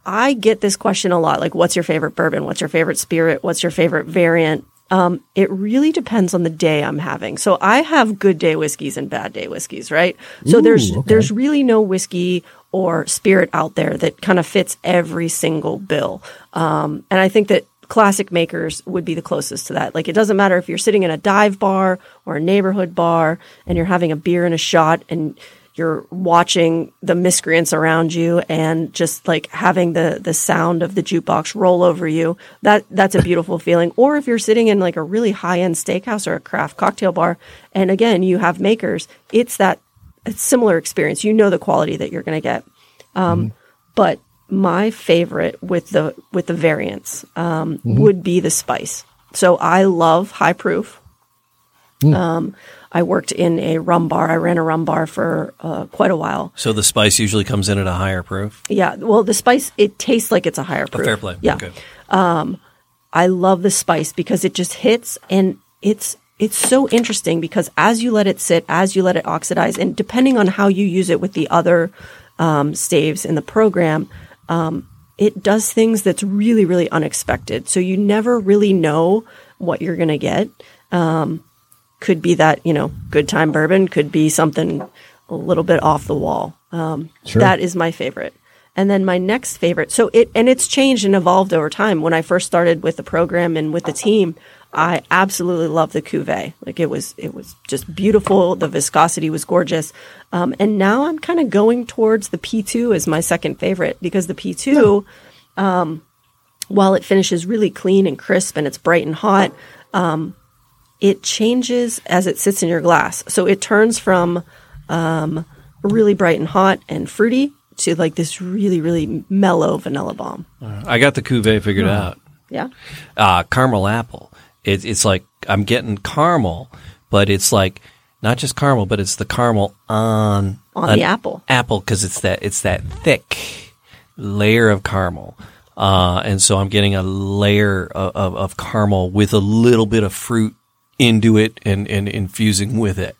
I get this question a lot like, what's your favorite bourbon? What's your favorite spirit? What's your favorite variant? Um, it really depends on the day I'm having. So I have good day whiskeys and bad day whiskeys, right? So Ooh, there's okay. there's really no whiskey or spirit out there that kind of fits every single bill. Um, and I think that classic makers would be the closest to that. Like it doesn't matter if you're sitting in a dive bar or a neighborhood bar and you're having a beer and a shot and you're watching the miscreants around you and just like having the the sound of the jukebox roll over you that that's a beautiful feeling. Or if you're sitting in like a really high end steakhouse or a craft cocktail bar and again you have makers it's that it's similar experience. You know the quality that you're going to get. Um, but my favorite with the with the variants um, would be the spice. So i love high proof. Um, I worked in a rum bar. I ran a rum bar for uh, quite a while. So the spice usually comes in at a higher proof. Yeah, well, the spice it tastes like it's a higher proof. fair play. Yeah, Okay. I love the spice because it just hits and it's it's so interesting because as you let it sit, as you let it oxidize, and depending on how you use it with the other um, staves in the program, um, it does things that's really really unexpected. So you never really know what you're gonna get. Um, could be that you know good time bourbon, could be something a little bit off the wall. Um, Sure. That is my favorite. And then my next favorite, so it and it's changed and evolved over time. When I first started with the program and with the team, I absolutely loved the cuvee. Like it was, it was just beautiful. The viscosity was gorgeous. Um, and now I'm kind of going towards the P2 as my second favorite because the P2, um, while it finishes really clean and crisp and it's bright and hot, um, it changes as it sits in your glass. So it turns from um, really bright and hot and fruity to like this really, really mellow vanilla bomb. I got the cuvee figured out. Yeah. Uh, caramel apple. It, it's like I'm getting caramel, but it's like not just caramel, but it's the caramel on On the apple. Apple because it's that it's that thick layer of caramel. Uh, and so I'm getting a layer of, of, of caramel with a little bit of fruit into it and, and infusing with it.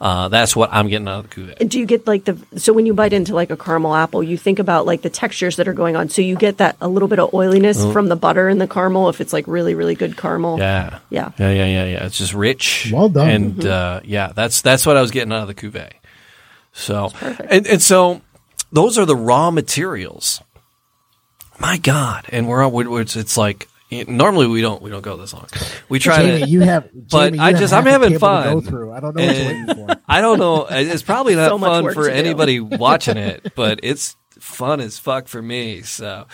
Uh, that's what I'm getting out of the cuvee. Do you get like the so when you bite into like a caramel apple, you think about like the textures that are going on. So you get that a little bit of oiliness from the butter and the caramel if it's like really, really good caramel. Yeah. Yeah. Yeah, yeah, yeah, yeah. It's just rich. Well done. And uh, yeah, that's that's what I was getting out of the cuvee. So and and so those are the raw materials. My God, and we're on. we're- It's, it's like normally we don't we don't go this long. We try Jamie, to. you have, But Jamie, you I have just- I'm having table to fun. Go through. I don't know what you're waiting for. I don't know. It's probably not So much fun for to do. anybody watching it, but it's fun as fuck for me. So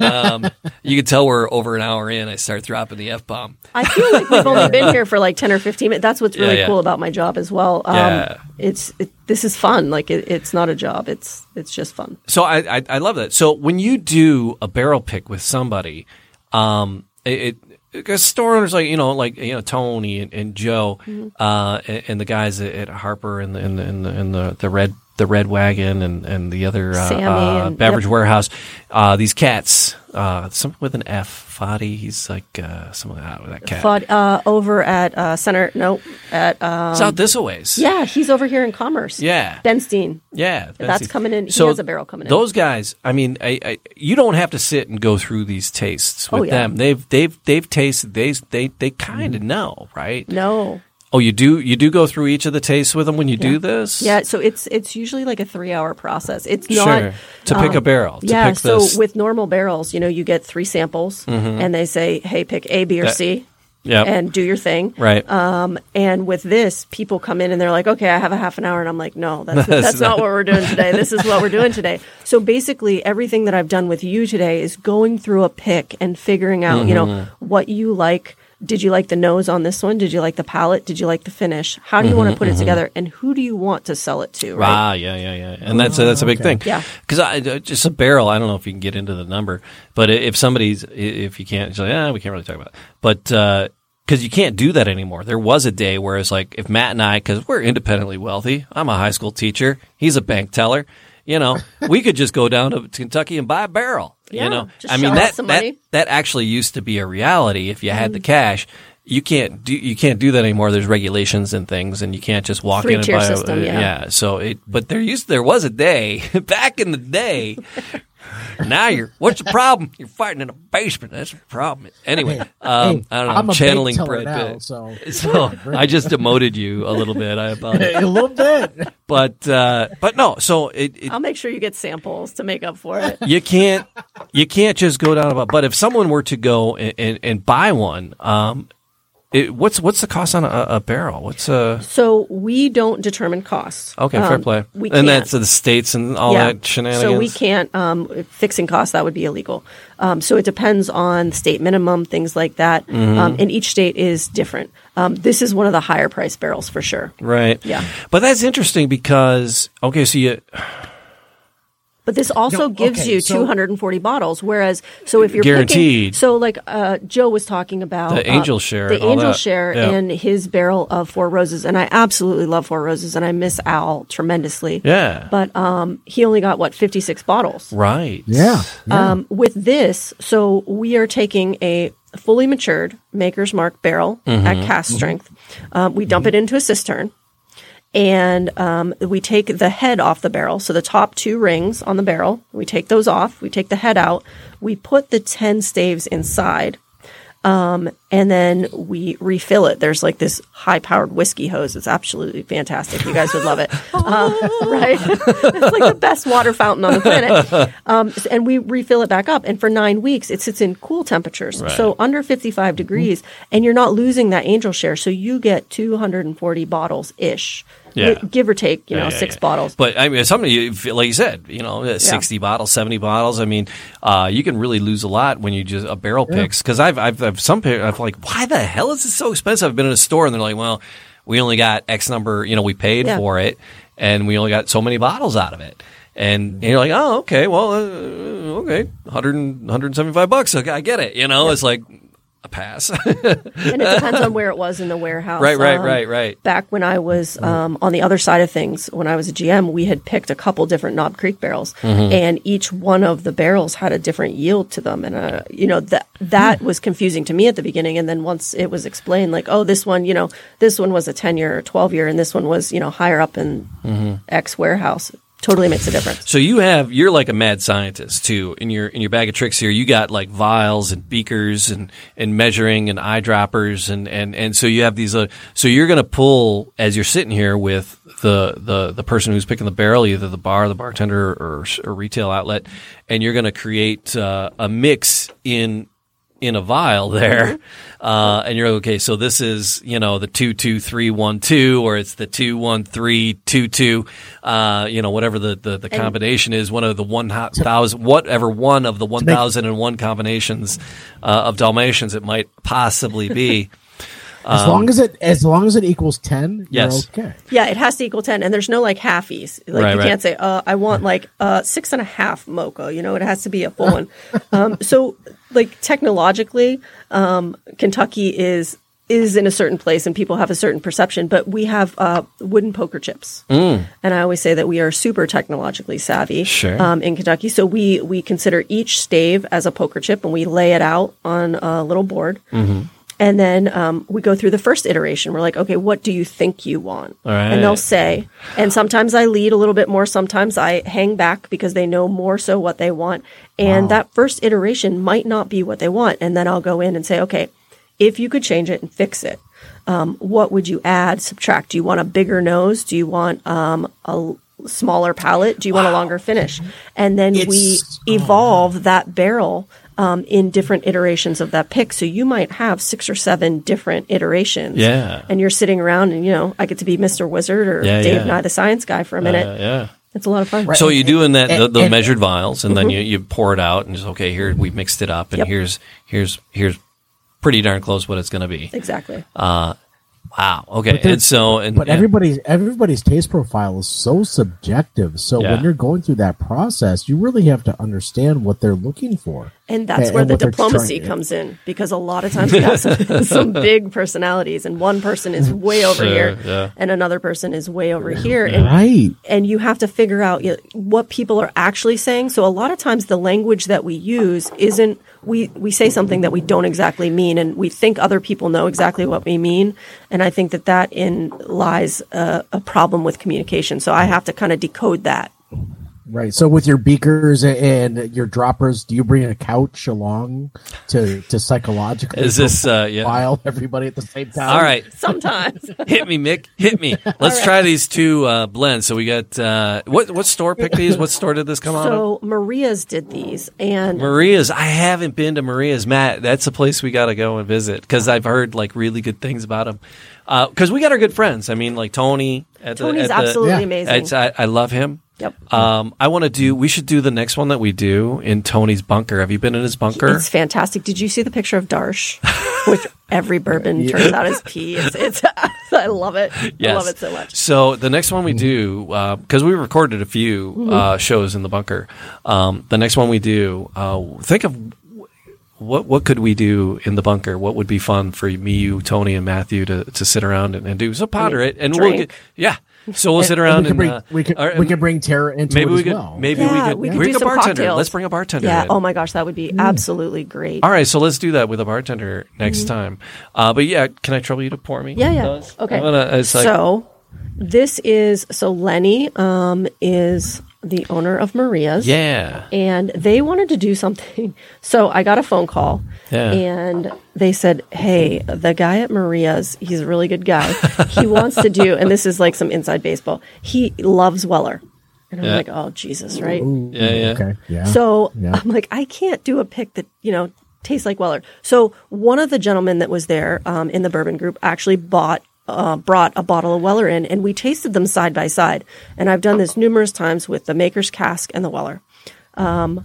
um, you can tell we're over an hour in. I start dropping the f bomb. I feel like we've only been here for like ten or fifteen minutes. That's what's really Yeah, yeah. cool about my job as well. Um, Yeah. It's it, this is fun. Like it, it's not a job. It's it's just fun. So I, I I love that. So when you do a barrel pick with somebody, um, it, because store owners like you know like you know Tony and, and Joe, Mm-hmm. uh, and, and the guys at, at Harper and the and the and the, and the, the red the red wagon and and the other uh, uh, and- beverage yep. warehouse, uh, these cats, uh, some with an F, Foddy, he's like uh, some of that that cat. Fud, uh, over at uh, Center. No, at um, it's out this ways. yeah, he's over here in Commerce. Yeah. Benstein. Yeah, That's coming in- he has a barrel coming in. Those guys, I mean, I, I, you don't have to sit and go through these tastes with Oh, yeah. them. They've they've they've tasted. They they they kind of Mm-hmm. know, right? No. Oh, you do you do go through each of the tastes with them when you do this? Yeah, so it's it's usually like a three hour process. It's not sure. To pick a barrel. To yeah, so this. with normal barrels, you know, you get three samples, and they say, "Hey, pick A, B, or That- C, Yep. and do your thing." right. Um, and with this, people come in and they're like, "Okay, I have a half an hour," and I'm like, "No, that's That's that's, not not- what we're doing today. This is what we're doing today." So basically, everything that I've done with you today is going through a pick and figuring out, you know, Mm-hmm. what you like. Did you like the nose on this one? Did you like the palate? Did you like the finish? How do you want to put it together? And who do you want to sell it to? Right? Ah, yeah, yeah, yeah, and that's a, that's a big okay. thing. Yeah. because I uh, just a barrel. I don't know if you can get into the number, but if somebody's if you can't, like, yeah, we can't really talk about. It. But because you can't do that anymore. There was a day where it's like if Matt and I, because we're independently wealthy, I'm a high school teacher, he's a bank teller. You know, we could just go down to Kentucky and buy a barrel. Yeah, you know, I mean that that money. that actually used to be a reality if you had Mm. the cash. You can't do you can't do that anymore. There's regulations and things, and you can't just walk in and buy. a- system, yeah. So it, but there used there was a day back in the day. Now you're what's the problem? You're fighting in a basement. That's the problem. Anyway, um, Hey, I don't know. I'm I'm a bank channeling teller Brad Pitt. so- So I just demoted you a little bit. I apologize. a little bit. But uh, but no. So it, it I'll make sure you get samples to make up for it. you can't you can't just go down about. But if someone were to go and, and, and buy one, um, it, what's what's the cost on a, a barrel? What's uh So we don't determine costs. okay fair Um, play? We and can't. that's the states and all Yeah. that shenanigans. So we can't um, fixing costs. That would be illegal. Um, so it depends on state minimum, things like that. Mm-hmm. Um, and each state is different. Um, this is one of the higher price barrels for sure. Right. Yeah. But that's interesting because okay, so you But this also No, gives okay, you so- 240 bottles. Whereas, so if you're Guaranteed. picking, so like uh, Joe was talking about The uh, Angel Share the angel that. share, Yeah. and his barrel of Four Roses, and I absolutely love Four Roses, and I miss Al tremendously. yeah But um, he only got what 56 bottles. right Yeah. yeah. Um, with this, so we are taking a fully matured Maker's Mark barrel Mm-hmm. at cask strength. Um, we dump it into a cistern, and um, we take the head off the barrel. So the top two rings on the barrel, we take those off. We take the head out. We put the ten staves inside. Um, and then we refill it. There's like this high powered whiskey hose. It's absolutely fantastic. You guys would love it. Uh, right? it's like the best water fountain on the planet. Um, and we refill it back up. And for nine weeks, it sits in cool temperatures. So under 55 degrees, and you're not losing that angel share. So you get 240 bottles ish. Yeah. Give or take, you know, Yeah, yeah, six yeah. bottles. But I mean, somebody like you said, you know, sixty bottles, seventy bottles. I mean, uh, you can really lose a lot when you just a barrel picks. Because I've, I've I've some I've like, why the hell is it so expensive? I've been in a store and they're like, well, we only got X number. You know, we paid Yeah. for it, and we only got so many bottles out of it. And you're like, oh, okay, well, uh, okay, 100, 175 bucks. Okay, I get it. You know, it's like a pass. and it depends on where it was in the warehouse. Right, right, Um, right, right. Back when I was um, on the other side of things, when I was a GM, we had picked a couple different Knob Creek barrels, Mm-hmm. and each one of the barrels had a different yield to them, and uh, you know that that was confusing to me at the beginning. And then once it was explained, like, oh, this one, you know, this one was a ten year or twelve year, and this one was, you know, higher up in Mm-hmm. X warehouse, totally makes a difference. So you have you're like a mad scientist too in your in your bag of tricks here. You got like vials and beakers and and measuring and eyedroppers and and and so you have these. Uh, so you're going to pull as you're sitting here with the the the person who's picking the barrel, either the bar, the bartender, or or retail outlet, and you're going to create uh, a mix in in a vial there, uh, and you're like, okay. So this is you know the two two three one two, or it's the two one three two two, uh, you know whatever the, the, the combination is. One of the one thousand, whatever one of the one thousand and one combinations uh, of Dalmatians it might possibly be. as long as it as long as it equals ten, Yes. you're okay. Yeah, it has to equal ten, and there's no like halfies. Like Right, you right. can't say, uh, "I want like uh, six and a half mocha." You know, it has to be a full one. Um, so, like technologically, um, Kentucky is is in a certain place, and people have a certain perception. But we have uh, wooden poker chips, Mm. and I always say that we are super technologically savvy Sure. um, in Kentucky. So we we consider each stave as a poker chip, and we lay it out on a little board. Mm-hmm. And then um, we go through the first iteration. We're like, okay, what do you think you want? Right. And they'll say, and sometimes I lead a little bit more. Sometimes I hang back because they know more so what they want. And that first iteration might not be what they want. And then I'll go in and say, okay, if you could change it and fix it, um, what would you add, subtract? Do you want a bigger nose? Do you want um, a smaller palate? Do you want a longer finish? And then we It's- oh, evolve that barrel um, in different iterations of that pick. So you might have six or seven different iterations. Yeah. And you're sitting around and, you know, I get to be Mr. Wizard or Yeah, Dave yeah. Nye the Science Guy for a minute. Uh, yeah. It's a lot of fun. So you do in that the, the and- measured vials, and then you, you pour it out, and just okay, here we mixed it up, and Yep. here's here's here's pretty darn close what it's going to be. Exactly. Uh, Wow. Okay. they're- And so, and but yeah. everybody's everybody's taste profile is so subjective. So Yeah. when you're going through that process, you really have to understand what they're looking for. And that's And- where and the diplomacy comes in because a lot of times we have some, some big personalities, and one person is way over Sure, here, yeah. and another person is way over here, and Right. and you have to figure out you know, what people are actually saying. So a lot of times the language that we use isn't we we say something that we don't exactly mean, and we think other people know exactly what we mean. And I think that that in lies a, a problem with communication. So I have to kind of decode that. Right. So with your beakers and your droppers, do you bring a couch along to to psychologically Is this, uh, yeah. file everybody at the same time? All right. Sometimes Hit me, Mick. Hit me. Let's try these two uh, blends. So we got uh, what? What store picked these? What store did this come out of? so Maria's did these, and Maria's. I haven't been to Maria's. Matt, that's a place we got to go and visit because I've heard like really good things about them. Because we got our good friends. I mean, like Tony. At the, Tony's at the- absolutely Yeah. amazing. I, I love him. Yep. Um, I want to do. We should do the next one that we do in Tony's bunker. Have you been in his bunker? It's fantastic. Did you see the picture of Darsh? Which every bourbon turns out as pee. It's, it's I love it. I love it so much. So the next one we do, because we recorded a few Mm-hmm. uh, shows in the bunker. Um, the next one we do, uh, think of what what could we do in the bunker? What would be fun for me, you, Tony, and Matthew to, to sit around and, and do? So ponder it, and we'll get yeah. So we'll sit And around we and, can bring uh, we can, or- we can bring Tara into maybe it we as could well. maybe Yeah, we could we could bring do a some bartender. cocktails. Let's bring a bartender. Yeah. in. Oh my gosh, that would be Mm. absolutely great. All right, so let's do that with a bartender next time. Uh, but yeah, can I trouble you to pour me? Yeah, yeah. those? Okay. I'm gonna- like- so this is so Lenny um, is the owner of Maria's. yeah. and they wanted to do something. So I got a phone call, Yeah. and they said, "Hey, the guy at Maria's, he's a really good guy. He wants to do, and this is like some inside baseball. He loves Weller." And I'm Yeah. like, "Oh Jesus, right?" Yeah, yeah. Okay. Yeah. So Yeah. I'm like, I can't do a pick that you know tastes like Weller. So one of the gentlemen that was there um, in the bourbon group actually bought. Uh, brought a bottle of Weller in, and we tasted them side by side. And I've done this numerous times with the Maker's Cask and the Weller.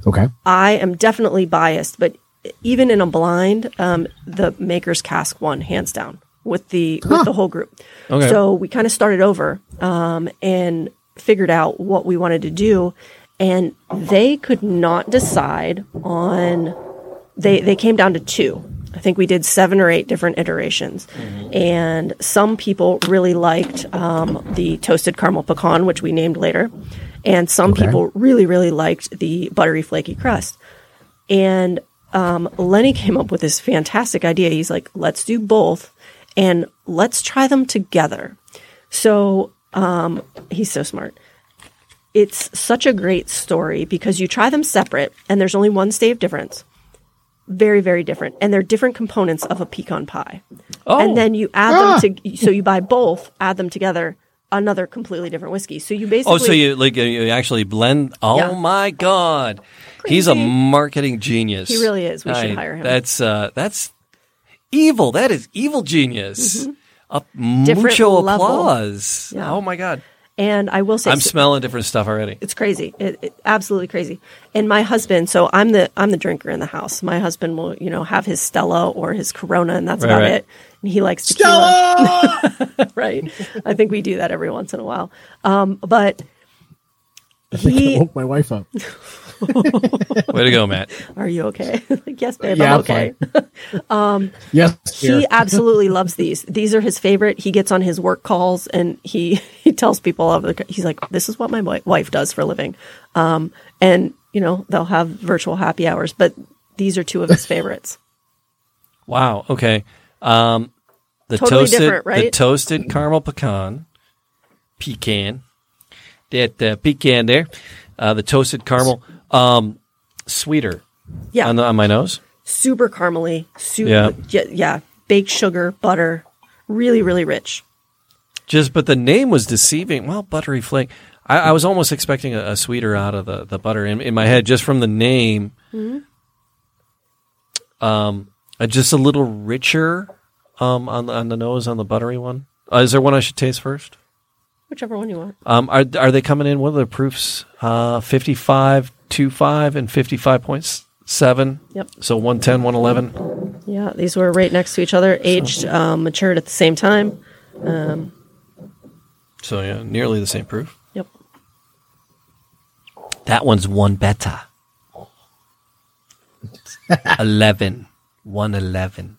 okay. I am definitely biased, but even in a blind, um, the Maker's Cask won hands down with the with the whole group. Okay. So we kind of started over um, and figured out what we wanted to do, and they could not decide on. They they came down to two. I think we did seven or eight different iterations, and some people really liked um, the toasted caramel pecan, which we named later, and some Okay. people really really liked the buttery flaky crust. And um, Lenny came up with this fantastic idea. He's like, let's do both and let's try them together. So um, he's so smart. It's such a great story because you try them separate and there's only one stave difference. Very, very different. And they're different components of a pecan pie. Oh. And then you add them to, so you buy both, add them together, another completely different whiskey. So you basically. Oh, so you like uh, you actually blend? Oh Yeah. my god, he's a marketing genius. He really is. We should hire him. That's uh, that's evil. That is evil genius. A Mm-hmm. Different mucho level. applause. Yeah. Oh my god, And I will say, I'm smelling different stuff already. it's crazy. It, it- absolutely crazy. And my husband so i'm the i'm the drinker in the house. My husband will you know have his stella or his corona and that's Right, about right. it. And he likes tequila. Right. I think we do that every once in a while. Um, but I he woke my wife up. Way to go, Matt. are you okay? Like yes babe Yeah, i'm I'm okay Yes. he absolutely loves these. These are his favorite. He gets on his work calls and he he tells people of the he's like this is what my wife does for a living. Um, and you know they'll have virtual happy hours but these are two of his favorites. Wow. Okay. Um, the Totally toasted, different, the toasted caramel pecan, pecan, that uh, pecan there, uh, the toasted caramel, um, sweeter yeah on, the, on my nose. super caramely super Yeah. yeah. yeah baked sugar butter really really rich Just, but the name was deceiving. Well, buttery flake. I, I was almost expecting a, a sweeter out of the, the butter in, in my head, just from the name. Um, uh, just a little richer, um, on the, on the nose on the buttery one. Uh, is there one I should taste first? Whichever one you want Um, are are they coming in? What are the proofs? Uh, fifty five, two five, and fifty five point seven. Yep. So 110, 111. yeah these were right next to each other aged um, matured at the same time So yeah, nearly the same proof. Yep. That one's one beta. 11. 111.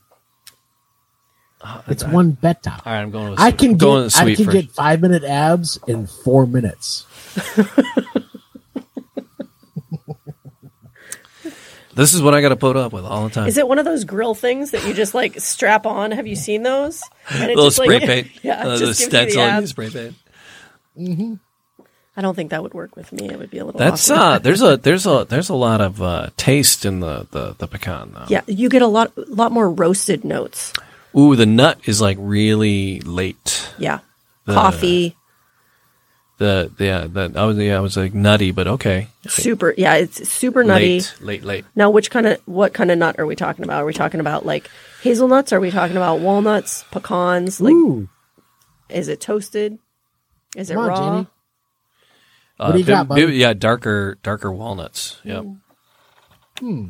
It's one beta. All right, I'm going with I can going get with I can first. get five minute abs in four minutes. This is what I got to put up with all the time. Is it one of those grill things that you just like strap on? Have you seen those? And it little just, spray like, paint? Yeah, uh, the just gives you the stencil and abs. spray paint. I don't think that would work with me. It would be a little. That's awkward. uh, there's a there's a there's a lot of uh, taste in the, the the pecan though. Yeah, you get a lot, lot more roasted notes. Ooh, the nut is like really late. Yeah, The- coffee, The yeah, the I was yeah, I was like nutty, but okay. super. Yeah, it's super nutty. Late, late, late. Now, which kind of what kind of nut are we talking about? Are we talking about like hazelnuts? Are we talking about walnuts, pecans? Like, Ooh, is it toasted? Is it on, raw? Jamie. Uh, What do you got, bib- bib- buddy? yeah, darker darker walnuts. Yep. Hmm.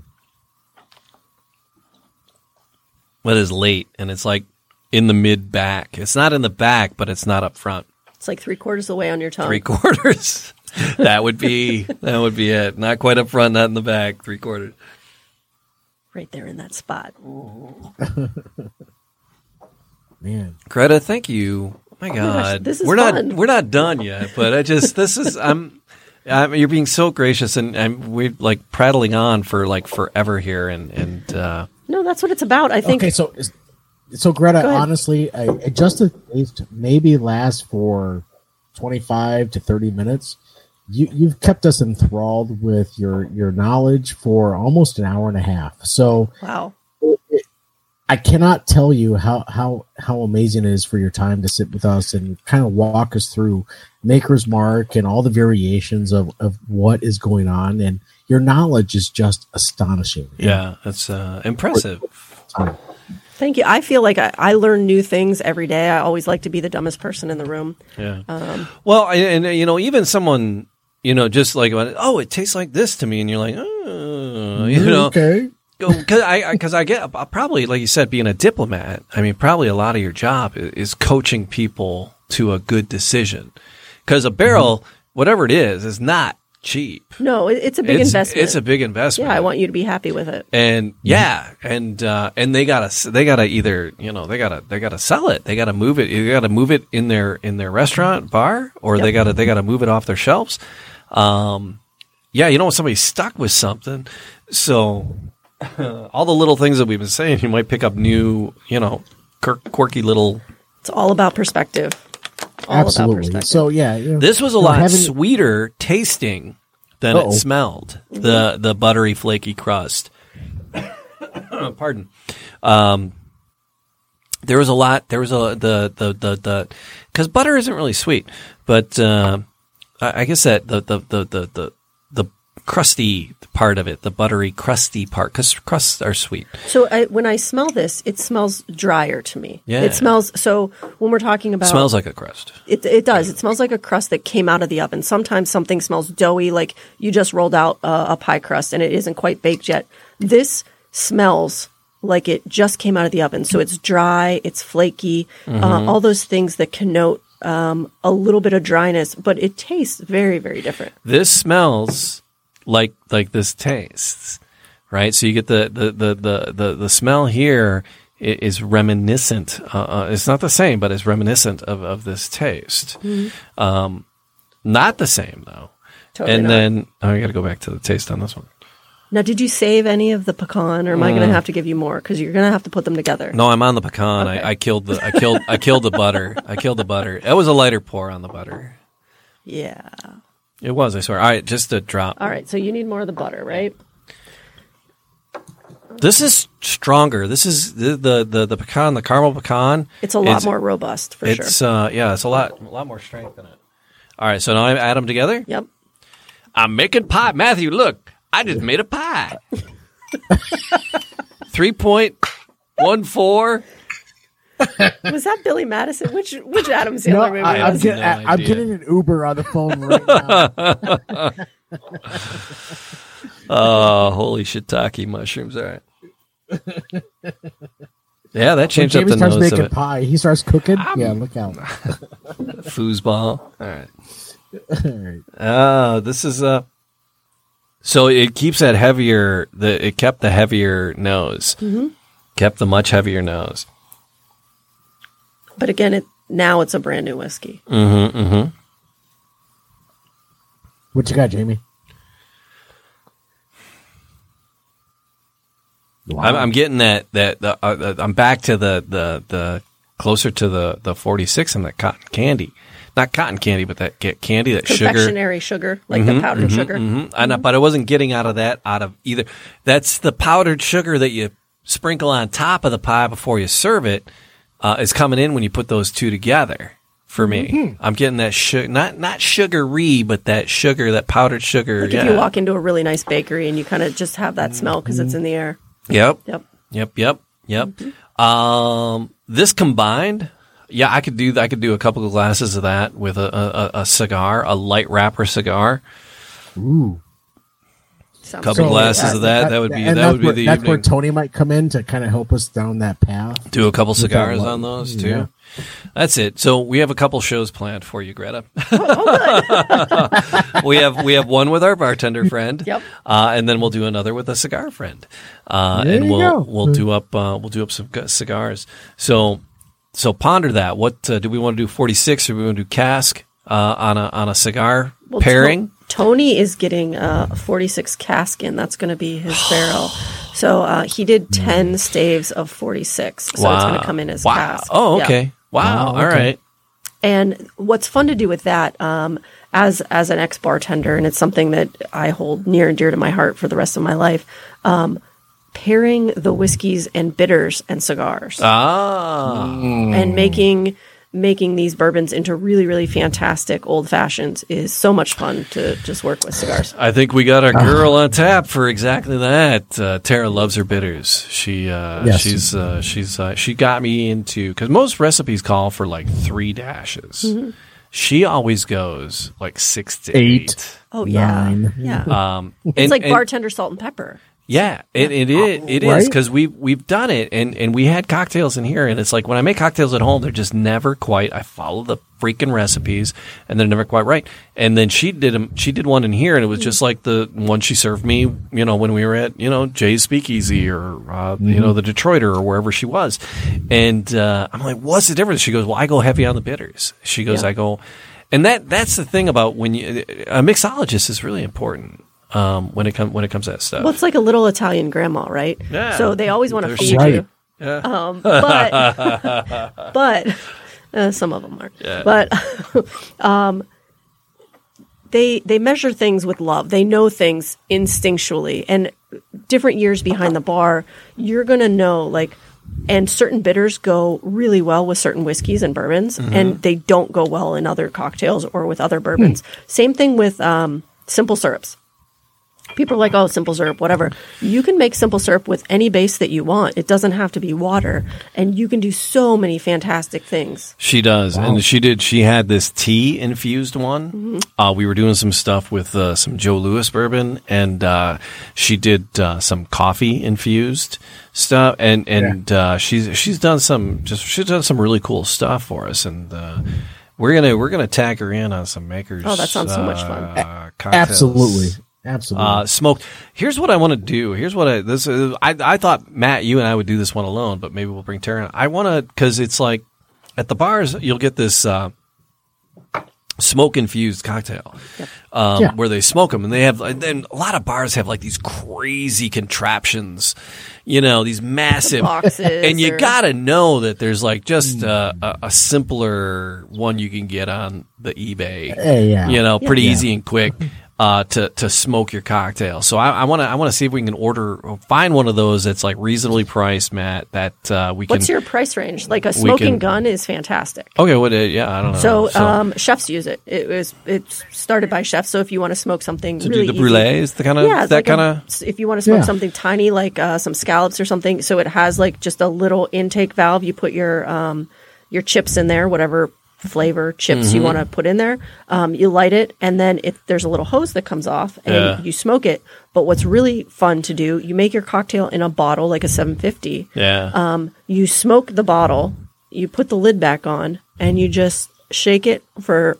But it's late, and it's like in the mid back. It's not in the back, but it's not up front. It's like three quarters of the way on your tongue. Three quarters. that would be that would be it. Not quite up front, not in the back. Three quarters. right there in that spot. man. Greta, thank you. Oh my gosh, God, this is we're fun. not we're not done yet, but I just this is I'm. I'm, you're being so gracious, and, and we're like prattling on for like forever here, and and uh, No, that's what it's about. I think. Okay, so so Greta, honestly, a adjusted taste maybe lasts for twenty five to thirty minutes. You you've kept us enthralled with your your knowledge for almost an hour and a half. So wow. I cannot tell you how how how amazing it is for your time to sit with us and kind of walk us through Maker's Mark and all the variations of of what is going on, and your knowledge is just astonishing. yeah, it's uh, impressive. Thank you. I feel like I, I learn new things every day. I always like to be the dumbest person in the room. Yeah. Um, well, I- and, uh, you know, even someone, you know, just like, oh, it tastes like this to me, and you're like, oh, you know, okay. because I because I, get uh, probably like you said, being a diplomat. I mean, probably a lot of your job is coaching people to a good decision. Because a barrel, whatever it is, is not cheap. no, it's a big it's, investment. It's a big investment. yeah, I want you to be happy with it. and yeah, and uh, and they gotta they gotta either you know they gotta they gotta sell it. They gotta move it. They gotta move it in their in their restaurant bar, or they gotta they gotta move it off their shelves. Um, yeah, you want somebody stuck with something. So all the little things that we've been saying, you might pick up new, you know, quirky little. It's all about perspective. All Absolutely. So yeah, you know, This was a lot having- sweeter tasting than Uh-oh. it smelled. The the buttery flaky crust. Pardon. Um, there was a lot. There was a the the the the because butter isn't really sweet, but uh, I, I guess that the the the the, the crusty part of it, the buttery crusty part, because crusts are sweet. So I, when I smell this, it smells drier to me. Yeah. It smells. So when we're talking about It smells like a crust. It, it does. It smells like a crust that came out of the oven. Sometimes something smells doughy, like you just rolled out uh, a pie crust and it isn't quite baked yet. This smells like it just came out of the oven. So it's dry, it's flaky, uh, all those things that connote um, a little bit of dryness, but it tastes very, very different. this smells like like this tastes right so you get the the the the the, the smell here is reminiscent uh, uh, it's not the same but it's reminiscent of of this taste um not the same though Totally and not. then oh, I got to go back to the taste on this one. Now, did you save any of the pecan, or am I going to have to give you more? Because you're going to have to put them together. No, I'm on the pecan. Okay. I, I killed the I killed I killed the butter. I killed the butter. It was a lighter pour on the butter. Yeah. It was. I swear. All right, just a drop. All right. So you need more of the butter, right? This is stronger. This is the the the, the pecan, the caramel pecan. It's a lot more robust for sure. It's uh yeah, it's a lot a lot more strength in it. All right, so now I add them together. Yep. I'm making pie. Matthew, look, I just made a pie. Three point one four. Was that Billy Madison? Which which Adam No, Sandler movie I, have am was? no getting, I'm getting an Uber on the phone right now. Oh, holy shiitake mushrooms! All right. Yeah, that When changed up the starts nose of making pie, he starts cooking. yeah, look out. Foosball. All right. All right. Oh, this is uh so it keeps that heavier the it kept the heavier nose. Mm-hmm. Kept the much heavier nose. But again, it now it's a brand new whiskey. Mm-hmm. Mm-hmm. What you got, Jamie? I'm, I'm getting that that the, uh, I'm back to the the the closer to the the 46 and that cotton candy, not cotton candy, but that ca- candy that sugar. Confectionery sugar, like the powdered sugar. Mhm. I know, but I wasn't getting out of that out of either. That's the powdered sugar that you sprinkle on top of the pie before you serve it. Uh, is coming in when you put those two together. For me, Mm-hmm. I'm getting that sugar, not not sugary, but that sugar, that powdered sugar. Like yeah. if you walk into a really nice bakery and you kind of just have that smell because it's in the air. Yep. Yep. Yep, yep, yep. Um, this combined, yeah, I could do I could do a couple of glasses of that with a, a, a cigar, a light wrapper cigar. Ooh. Sounds Couple good. glasses of that. That would be that would be where, the That's where. Tony might come in to kind of help us down that path. Do a couple cigars on those too. yeah. That's it. So we have a couple shows planned for you, Greta. Oh, we have we have one with our bartender friend. Yep. Uh, and then we'll do another with a cigar friend. Uh, There and you we'll go. we'll do up uh, we'll do up some cigars. So so ponder that. What uh, do we want to do? Forty six or we want to do cask uh, on a on a cigar Well, pairing? To- Tony is getting uh, a 46 cask in. That's going to be his barrel. So uh, he did 10 staves of 46. So it's going to come in as wow. cask. Oh, Yeah. okay. Wow. Wow, All okay. right. And what's fun to do with that, um, as as an ex bartender, and it's something that I hold near and dear to my heart for the rest of my life, um, pairing the whiskeys and bitters and cigars, Ah. and making making these bourbons into really really fantastic old fashions is so much fun to just work with cigars. I think we got our girl on tap for exactly that. Uh, Tara loves her bitters. She uh, Yes. she's uh, she's uh, she got me into because most recipes call for like three dashes. Mm-hmm. She always goes like six to Eight. eight. Oh yeah, Nine. yeah. Um, it's and- like and- bartender salt and pepper. Yeah, it, it is. It is Right? because we we've done it, and and we had cocktails in here, and it's like when I make cocktails at home, they're just never quite. I follow the freaking recipes, and they're never quite right. And then she did She did one in here, and it was just like the one she served me. You know, when we were at you know Jay's Speakeasy or uh, you know the Detroiter or wherever she was, and uh, I'm like, what's the difference? She goes, well, I go heavy on the bitters. She goes, Yeah. I go, and that that's the thing about when you a mixologist is really important. Um, when it comes when it comes to that stuff. Well, it's like a little Italian grandma, right? Yeah. So they always want to feed Right. you. Um, but but uh, some of them aren't. But um, they they measure things with love. They know things instinctually, and different years behind the bar, you're gonna know like. And certain bitters go really well with certain whiskeys and bourbons, and they don't go well in other cocktails or with other bourbons. Same thing with um, simple syrups people are like, oh, simple syrup, whatever. You can make simple syrup with any base that you want. It doesn't have to be water. And you can do so many fantastic things. She does, and she did. She had this tea infused one. Mm-hmm. Uh, we were doing some stuff with uh, some Joe Lewis bourbon, and uh, she did uh, some coffee infused stuff. And and uh, she's she's done some just she's done some really cool stuff for us, and uh, we're gonna we're gonna tag her in on some makers. Oh, that sounds so much fun. uh, cocktails. Absolutely. Absolutely. Uh, smoked. Here's what I want to do. Here's what I this. Is, I I thought Matt, you and I would do this one alone, but maybe we'll bring Tara. I want to because it's like at the bars you'll get this uh, smoke infused cocktail um, Yeah. where they smoke them, and they have. And then a lot of bars have like these crazy contraptions, you know, these massive boxes and you or- gotta know that there's like just uh, a, a simpler one you can get on the eBay Eh, yeah. you know, pretty Yeah. easy and quick uh, to to smoke your cocktail. So I want to I want to see if we can order find one of those that's like reasonably priced, Matt. That uh, we can. What's your price range? Like a smoking can- gun is fantastic. okay? What? uh, Yeah, I don't know. So, um, chefs use it. It was it's started by chefs. So if you want to smoke something to really do the easy- brulees, the kind of yeah, that like kind of. If you want to smoke Yeah. something tiny, like uh, some scallops or something, so it has like just a little intake valve. You put your um, your chips in there, whatever flavor chips you want to put in there. Um, you light it, and then it, there's a little hose that comes off, and Yeah. you smoke it. But what's really fun to do, you make your cocktail in a bottle like a 750. Yeah. Um, you smoke the bottle, you put the lid back on, and you just shake it for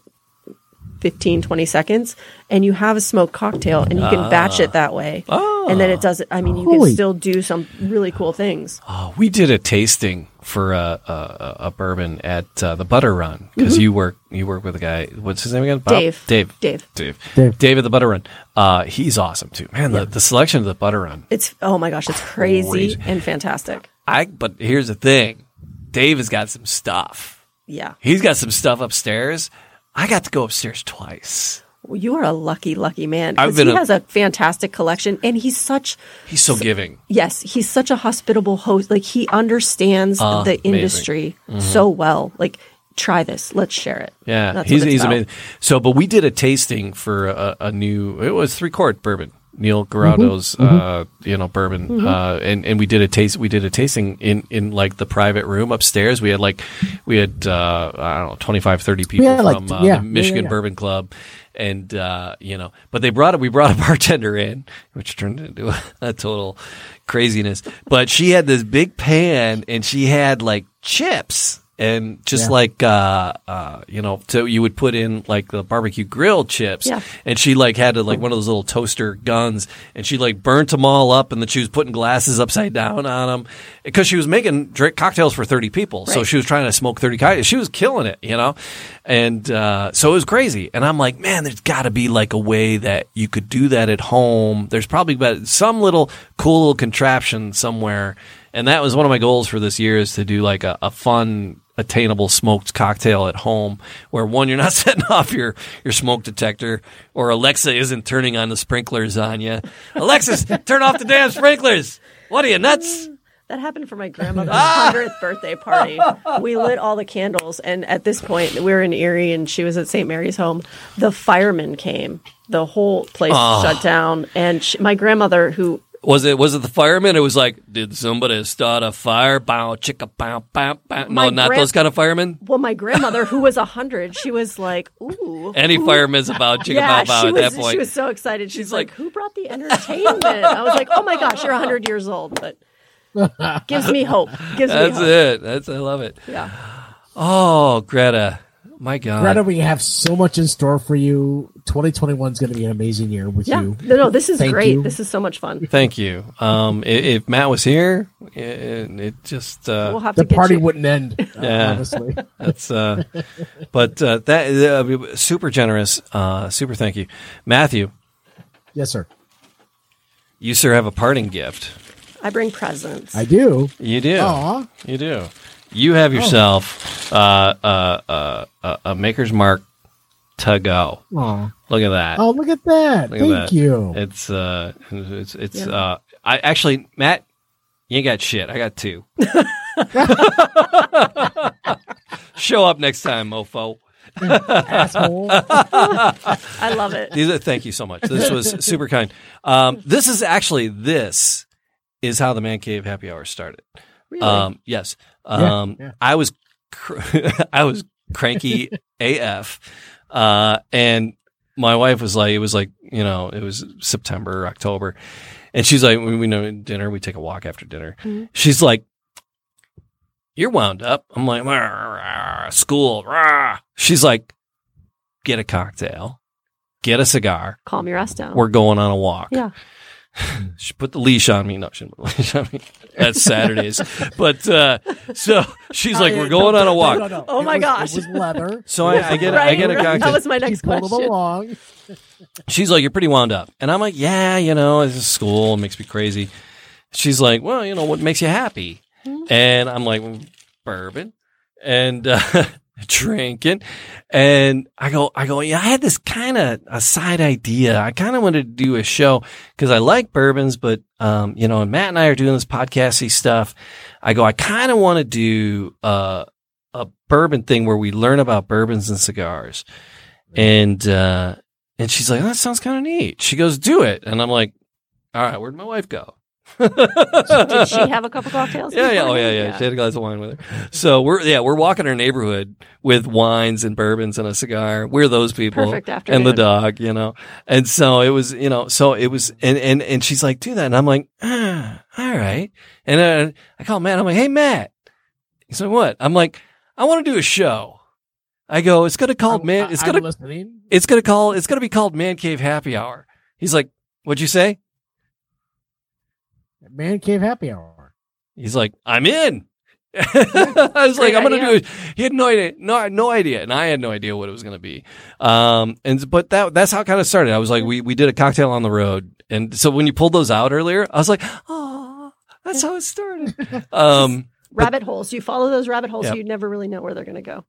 15, 20 seconds, and you have a smoked cocktail, and you can batch it that way. And then it does it. I mean, you Holy- can still do some really cool things. Oh, we did a tasting for a a, a bourbon at uh, the Butter Run because you work you work with a guy. What's his name again? Bob? Dave. Dave. Dave. Dave. Dave. Dave at the Butter Run. Uh, he's awesome too. Man, the, the selection of the Butter Run. It's oh my gosh, it's crazy Crazy. and fantastic. I. But here's the thing. Dave has got some stuff. Yeah, He's got some stuff upstairs. I got to go upstairs twice. well, you are a lucky, lucky man. 'cause I've been he a- has a fantastic collection, and he's such He's so giving. yes, he's such a hospitable host. Like he understands Ah, the industry so well. Like try this, let's share it. Yeah, That's he's, he's amazing. So, but we did a tasting for a, a new. It was Three Chord bourbon. Neil Giraldo's, uh, you know, bourbon, uh, and and we did a taste. We did a tasting in in like the private room upstairs. We had like we had uh, I don't know 25, 30 people like, from uh, yeah, yeah, the Michigan yeah. Bourbon Club, and uh, you know, but they brought it. We brought a bartender in, which turned into a, a total craziness. But she had this big pan, and she had like chips. And just Yeah. like uh, uh, you know, so you would put in like the barbecue grill chips, Yeah. and she like had to, like one of those little toaster guns, and she like burnt them all up, and then she was putting glasses upside down on them because she was making drink cocktails for thirty people, so she was trying to smoke thirty cocktails. She was killing it, you know, and uh, so it was crazy. And I'm like, man, there's got to be like a way that you could do that at home. There's probably about some little cool little contraption somewhere, and that was one of my goals for this year is to do like a, a fun attainable smoked cocktail at home where one you're not setting off your your smoke detector or Alexa isn't turning on the sprinklers on you. Alexis, turn off the damn sprinklers. What are you nuts? Mm, that happened for my grandmother's ah! hundredth birthday party. We lit all the candles, and at this point, we were in Erie, and she was at St. Mary's home. The firemen came. The whole place ah. shut down, and she, my grandmother, who Was it was it the fireman? It was like, did somebody start a fire? Bow chicka bow bow bow. No, My not gran- those kind of firemen. well, my grandmother, who was a hundred, she was like, "Ooh." Any fireman's about chicka yeah, bow bow she at was, that point. she was so excited. She's, She's like, like- "Who brought the entertainment?" I was like, "Oh my gosh, you're hundred years old," but gives me hope. Gives That's me hope. it. That's I love it. Yeah. Oh, Greta, my God. Greta, we have so much in store for you. 2021 is going to be an amazing year with Yeah. you. No, no, this is Thank great. you. This is so much fun. Thank you. Um, i- if, Matt was here, it, it just uh, We'll have The party you. wouldn't end, uh, Yeah. honestly. That's uh, but uh, that uh, super generous. Uh, super thank you, Matthew. yes, sir. You sir have a parting gift. I bring presents. I do. You do. Aw. You do. You have yourself uh, uh, uh, uh, a Maker's Mark to go. Aw. Look at that. Oh, look at that. Look at Thank that. you. It's uh, it's it's Yeah. uh, I actually Matt, you ain't got shit. I got two. Show up next time, mofo. I love it. These are, thank you so much. This was super kind. Um, this is actually this is how the man cave happy hour started. Really? Um, yes. Yeah, Um, yeah. I was cr- I was cranky AF, uh, and my wife was like, it was like you know, it was September, October, and she's like, we, we know dinner, we take a walk after dinner. Mm-hmm. She's like, you're wound up. I'm like, "Rah, rah, school. rah." She's like, get a cocktail, get a cigar. Calm your ass down. We're going on a walk. yeah. She put the leash on me. No, she didn't put the leash on me. That's Saturdays. but uh, so she's like, we're going on a walk. No, no. Oh It my was- gosh. It was leather. So I, I get I Right? get a That cocktail. was my She next pulled him question. along. She's like, you're pretty wound up, and I'm like, yeah, you know, this is school. It makes me crazy. She's like, well, you know, what makes you happy? And I'm like, "Well, bourbon and uh, drinking. And I go, I go, yeah, I had this kind of a side idea. I kind of wanted to do a show because I like bourbons, but, um, you know, and Matt and I are doing this podcasty stuff. I go, I kind of want to do, uh, a bourbon thing where we learn about bourbons and cigars. And, uh, and she's like, oh, that sounds kind of neat. She goes, do it. And I'm like, all right, where'd my wife go? Did she have a couple cocktails? Yeah, yeah, oh yeah, beforehand? yeah. She had a glass of wine with her. So we're yeah, we're walking our neighborhood with wines and bourbons and a cigar. We're those people Perfect and the dog, you know. And so it was, you know, so it was, and and and she's like, do that, and I'm like, ah, all right. And uh, I call Matt. I'm like, hey Matt. He's like, what? I'm like, I want to do a show. I go, it's gonna call man. It's I'm gonna listening. it's gonna call. It's gonna be called Man Cave Happy Hour. He's like, what'd you say? Man Cave Happy Hour. He's like, I'm in. I was like, I'm gonna do it. He had no idea, no, no idea, and I had no idea what it was gonna be. Um, and but that that's how it kind of started. I was like, we we did a cocktail on the road, and so when you pulled those out earlier, I was like, oh, that's how it started. Um, Rabbit holes. You follow those rabbit holes, Yeah. you never really know where they're going to go.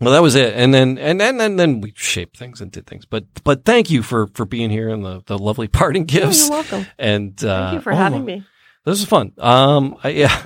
well, that was it, and then and then and then we shaped things and did things. But but thank you for for being here and the the lovely parting Oh, gifts. you're welcome. And uh, Thank you for oh, having me. This is fun. Um, I, yeah,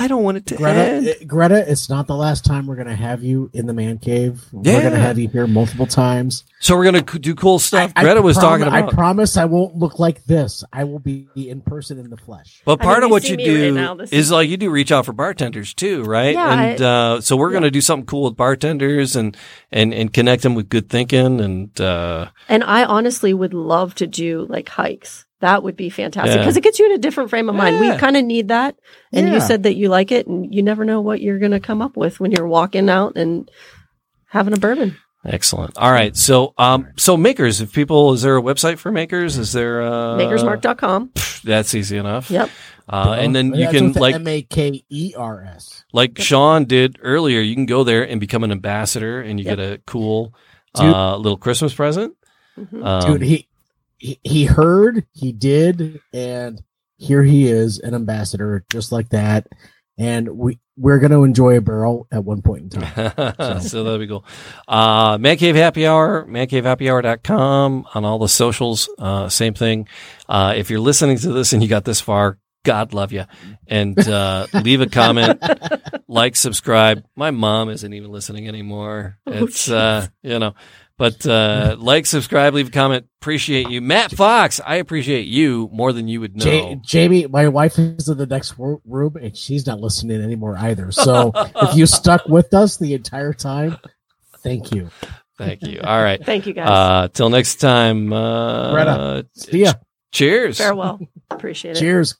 I don't want it to Greta, end. uh, Greta, it's not the last time we're going to have you in the man cave. We're going to have you here multiple times. So we're gonna do cool stuff. I- I Greta was prom- talking about. I promise I won't look like this. I will be in person in the flesh. But part of what you do right now. Is is- like you do reach out for bartenders too, right? Yeah, and uh, so we're going to do something cool with bartenders and and and connect them with good thinking and uh, And I honestly would love to do like hikes. That would be fantastic Yeah. because it gets you in a different frame of mind. Yeah. We kind of need that. And you said that you like it and you never know what you're going to come up with when you're walking out and having a bourbon. excellent. All right, so um, so makers. If people, is there a website for makers? Is there uh, Makersmark.com. That's easy enough. Yep. Uh, and then you can with the like M A K E R S. like Sean did earlier. You can go there and become an ambassador, and you Yep. get a cool Dude. uh, little Christmas present. Mhm. Um, Dude, he, he he heard, he did, and here he is, an ambassador, just like that. And we we're going to enjoy a barrel at one point in time. so that'd be cool. Uh, Man Cave Happy Hour, mancavehappyhour.com on all the socials. Uh, same thing. Uh, if you're listening to this and you got this far, God love you. And, uh, leave a comment, like, subscribe. My mom isn't even listening anymore. Oh, It's, uh, you know, but, uh, like, subscribe, leave a comment. Appreciate you. Matt Fox, I appreciate you more than you would know. Ja- Jamie, my wife is in the next wo- room, and she's not listening anymore either. So if you stuck with us the entire time, thank you. Thank you. All right. Thank you guys. Uh, till next time. Uh, Greta, See ya. Cheers. Farewell. Appreciate it. Cheers.